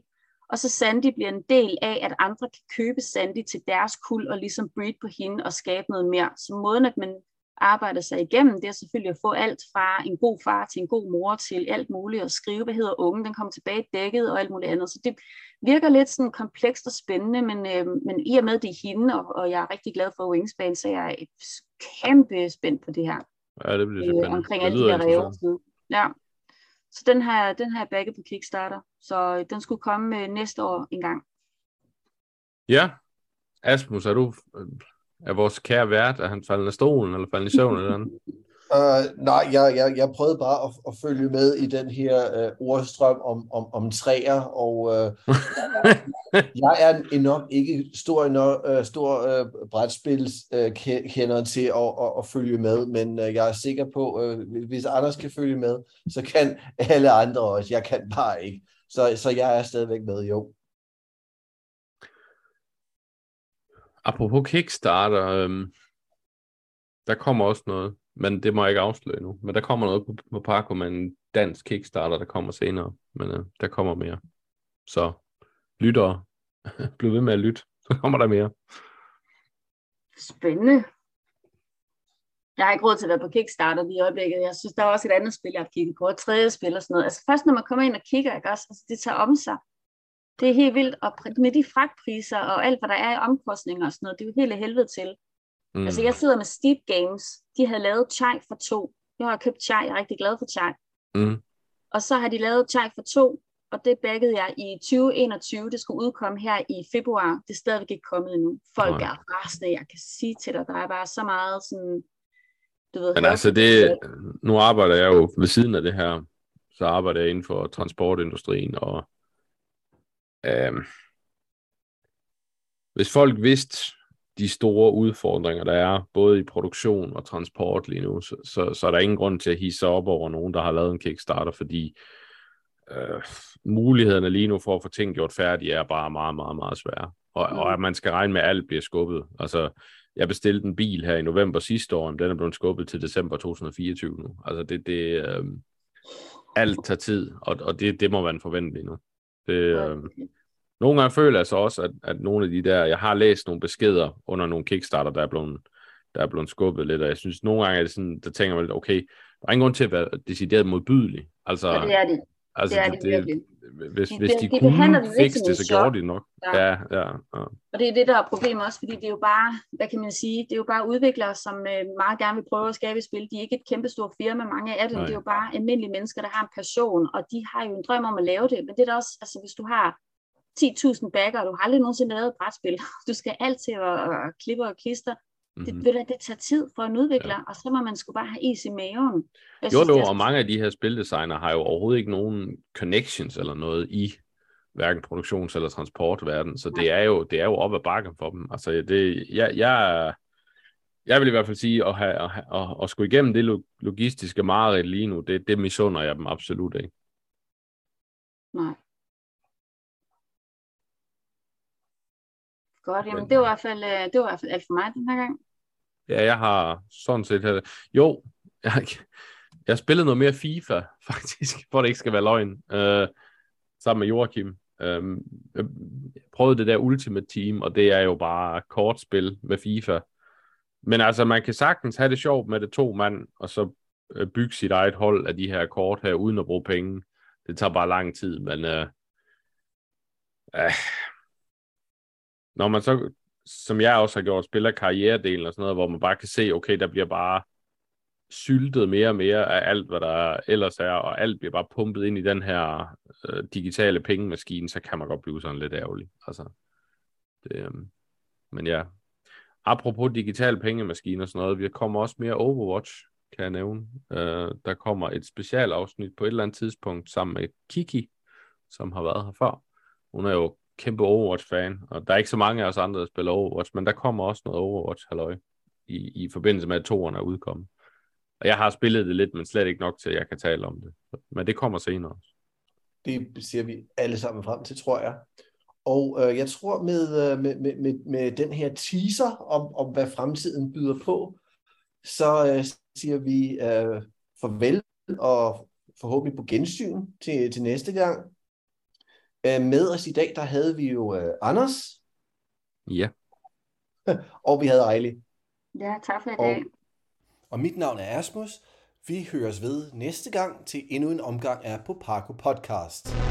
Og så Sandy bliver en del af, at andre kan købe Sandy til deres kul, og ligesom breed på hende og skabe noget mere. Så måden, at man arbejder sig igennem, det er selvfølgelig at få alt fra en god far til en god mor til alt muligt, og skrive, hvad hedder unge, den kommer tilbage dækket og alt muligt andet. Så det virker lidt sådan komplekst og spændende, men, øh, men i og med det er hende, og, og jeg er rigtig glad for Wingspan, så jeg er kæmpe spændt på det her. Ja, det bliver spændende. Øh, omkring alle de her ræve. Ja. Så den har, den har jeg bagget på Kickstarter, så den skulle komme øh, næste år en gang. Ja, Asmus, er du er vores kære vært, er han faldet af stolen, eller faldet i søvn, eller andet? [laughs] Uh, nej, jeg, jeg, jeg prøvede bare at, at følge med i den her uh, ordstrøm om, om, om træer, og uh, [laughs] jeg er nok ikke stor, uh, stor uh, brætspils uh, kender til at, at, at følge med, men uh, jeg er sikker på, uh, hvis Anders kan følge med, så kan alle andre også. Jeg kan bare ikke. Så, så jeg er stadigvæk med, jo. Apropos Kickstarter, øhm, der kommer også noget, men det må jeg ikke afsløre nu. Men der kommer noget på, på Parko med en dansk Kickstarter, der kommer senere. Men øh, der kommer mere. Så lyttere, [laughs] bliv ved med at lytte, så kommer der mere. Spændende. Jeg har ikke råd til at være på Kickstarter lige i øjeblikket. Jeg synes, der er også et andet spil, jeg har kigget på. Et tredje spil og sådan noget. Altså først, når man kommer ind og kigger, ikke også? Altså, det tager om sig. Det er helt vildt. Og med de fragtpriser og alt, hvad der er i omkostninger og sådan noget, det er jo helt helvede til. Mm. Altså, jeg sidder med Steep Games. De havde lavet Chai for to. Jeg har købt Chai. Jeg er rigtig glad for Chai. Mm. Og så har de lavet Chai for to, og det baggede jeg i 2021. Det skulle udkomme her i februar. Det er stadigvæk ikke kommet endnu. Folk Nej. er rasende. Jeg kan sige til dig, der er bare så meget sådan... Du ved, Men altså, det, nu arbejder jeg jo ved siden af det her, så arbejder jeg inden for transportindustrien, og øhm, hvis folk vidste, de store udfordringer, der er, både i produktion og transport lige nu, så, så, så er der ingen grund til at hisse op over nogen, der har lavet en Kickstarter, fordi øh, mulighederne lige nu for at få ting gjort færdige er bare meget, meget, meget svære. Og, mm. og at man skal regne med, at alt bliver skubbet. Altså, jeg bestilte en bil her i november sidste år, men den er blevet skubbet til december 2024 nu. Altså, det, det øh, alt tager tid, og, og det, det må man forvente lige nu. Det, øh, nogle gange føler jeg så også, at, at nogle af de der, jeg har læst nogle beskeder under nogle Kickstarter, der er blevet, der er blevet skubbet lidt, og jeg synes, nogle gange er det sådan, der tænker man lidt, okay, der er ingen grund til at være decideret modbydelig. Altså, ja, det er det. Altså, det er det, det virkelig. Hvis, hvis de, de, de kunne fikse det, så gjorde de nok. Ja. Ja, ja, ja. Og det er det, der er problemet også, fordi det er jo bare, hvad kan man sige, det er jo bare udviklere, som øh, meget gerne vil prøve at skabe et spil. De er ikke et kæmpestort firma, mange af dem. Nej. Det er jo bare almindelige mennesker, der har en passion, og de har jo en drøm om at lave det. Men det er da også, altså hvis du har 10.000 backer, og du har aldrig nogensinde lavet et brætspil. [laughs] Du skal altid at, at klippe og klister. Det, mm-hmm. det, det tager tid for en udvikler, ja. og så må man sgu bare have is i maven. Jeg jo, synes, jo, og mange af de her spildesigner har jo overhovedet ikke nogen connections eller noget i hverken produktions- eller transportverden, så det er jo, det er jo op ad bakken for dem. Altså, det, jeg, jeg, jeg vil i hvert fald sige, at, have, at, at, at skulle igennem det logistiske mareridt lige nu, det, det misunder jeg dem absolut ikke. Nej. Godt, jamen det var i hvert fald, øh, det var i hvert fald alt for mig den her gang. Ja, jeg har sådan set... Jo, jeg, jeg spillet noget mere FIFA, [laughs] faktisk, for det ikke skal være løgn, øh, sammen med Joachim. Øh, jeg prøvede det der Ultimate Team, og det er jo bare kortspil med FIFA. Men altså, man kan sagtens have det sjovt med det to mand, og så øh, bygge sit eget hold af de her kort her, uden at bruge penge. Det tager bare lang tid, men øh, øh, når man så, som jeg også har gjort, spiller karrieredelen og sådan noget, hvor man bare kan se, okay, der bliver bare syltet mere og mere af alt, hvad der ellers er, og alt bliver bare pumpet ind i den her øh, digitale pengemaskine, så kan man godt blive sådan lidt ærgerlig. Altså, det, øh, men ja, apropos digitale pengemaskine og sådan noget, vi kommer også mere Overwatch, kan jeg nævne. Øh, der kommer et specialafsnit på et eller andet tidspunkt sammen med Kiki, som har været her før. Hun er jo kæmpe Overwatch-fan, og der er ikke så mange af os andre, der spiller Overwatch, men der kommer også noget Overwatch, halløj, i, i forbindelse med, at toerne er udkommet. Og jeg har spillet det lidt, men slet ikke nok til, at jeg kan tale om det. Men det kommer senere også. Det ser vi alle sammen frem til, tror jeg. Og øh, jeg tror med, øh, med, med, med, med den her teaser om, om, hvad fremtiden byder på, så øh, siger vi øh, farvel og forhåbentlig på gensyn til, til næste gang. Øh, med os i dag, der havde vi jo uh, Anders. Ja. [laughs] og vi havde Ejli. Ja, tak for i dag. Og, og mit navn er Asmus. Vi høres ved næste gang til endnu en omgang af På Parko Podcast.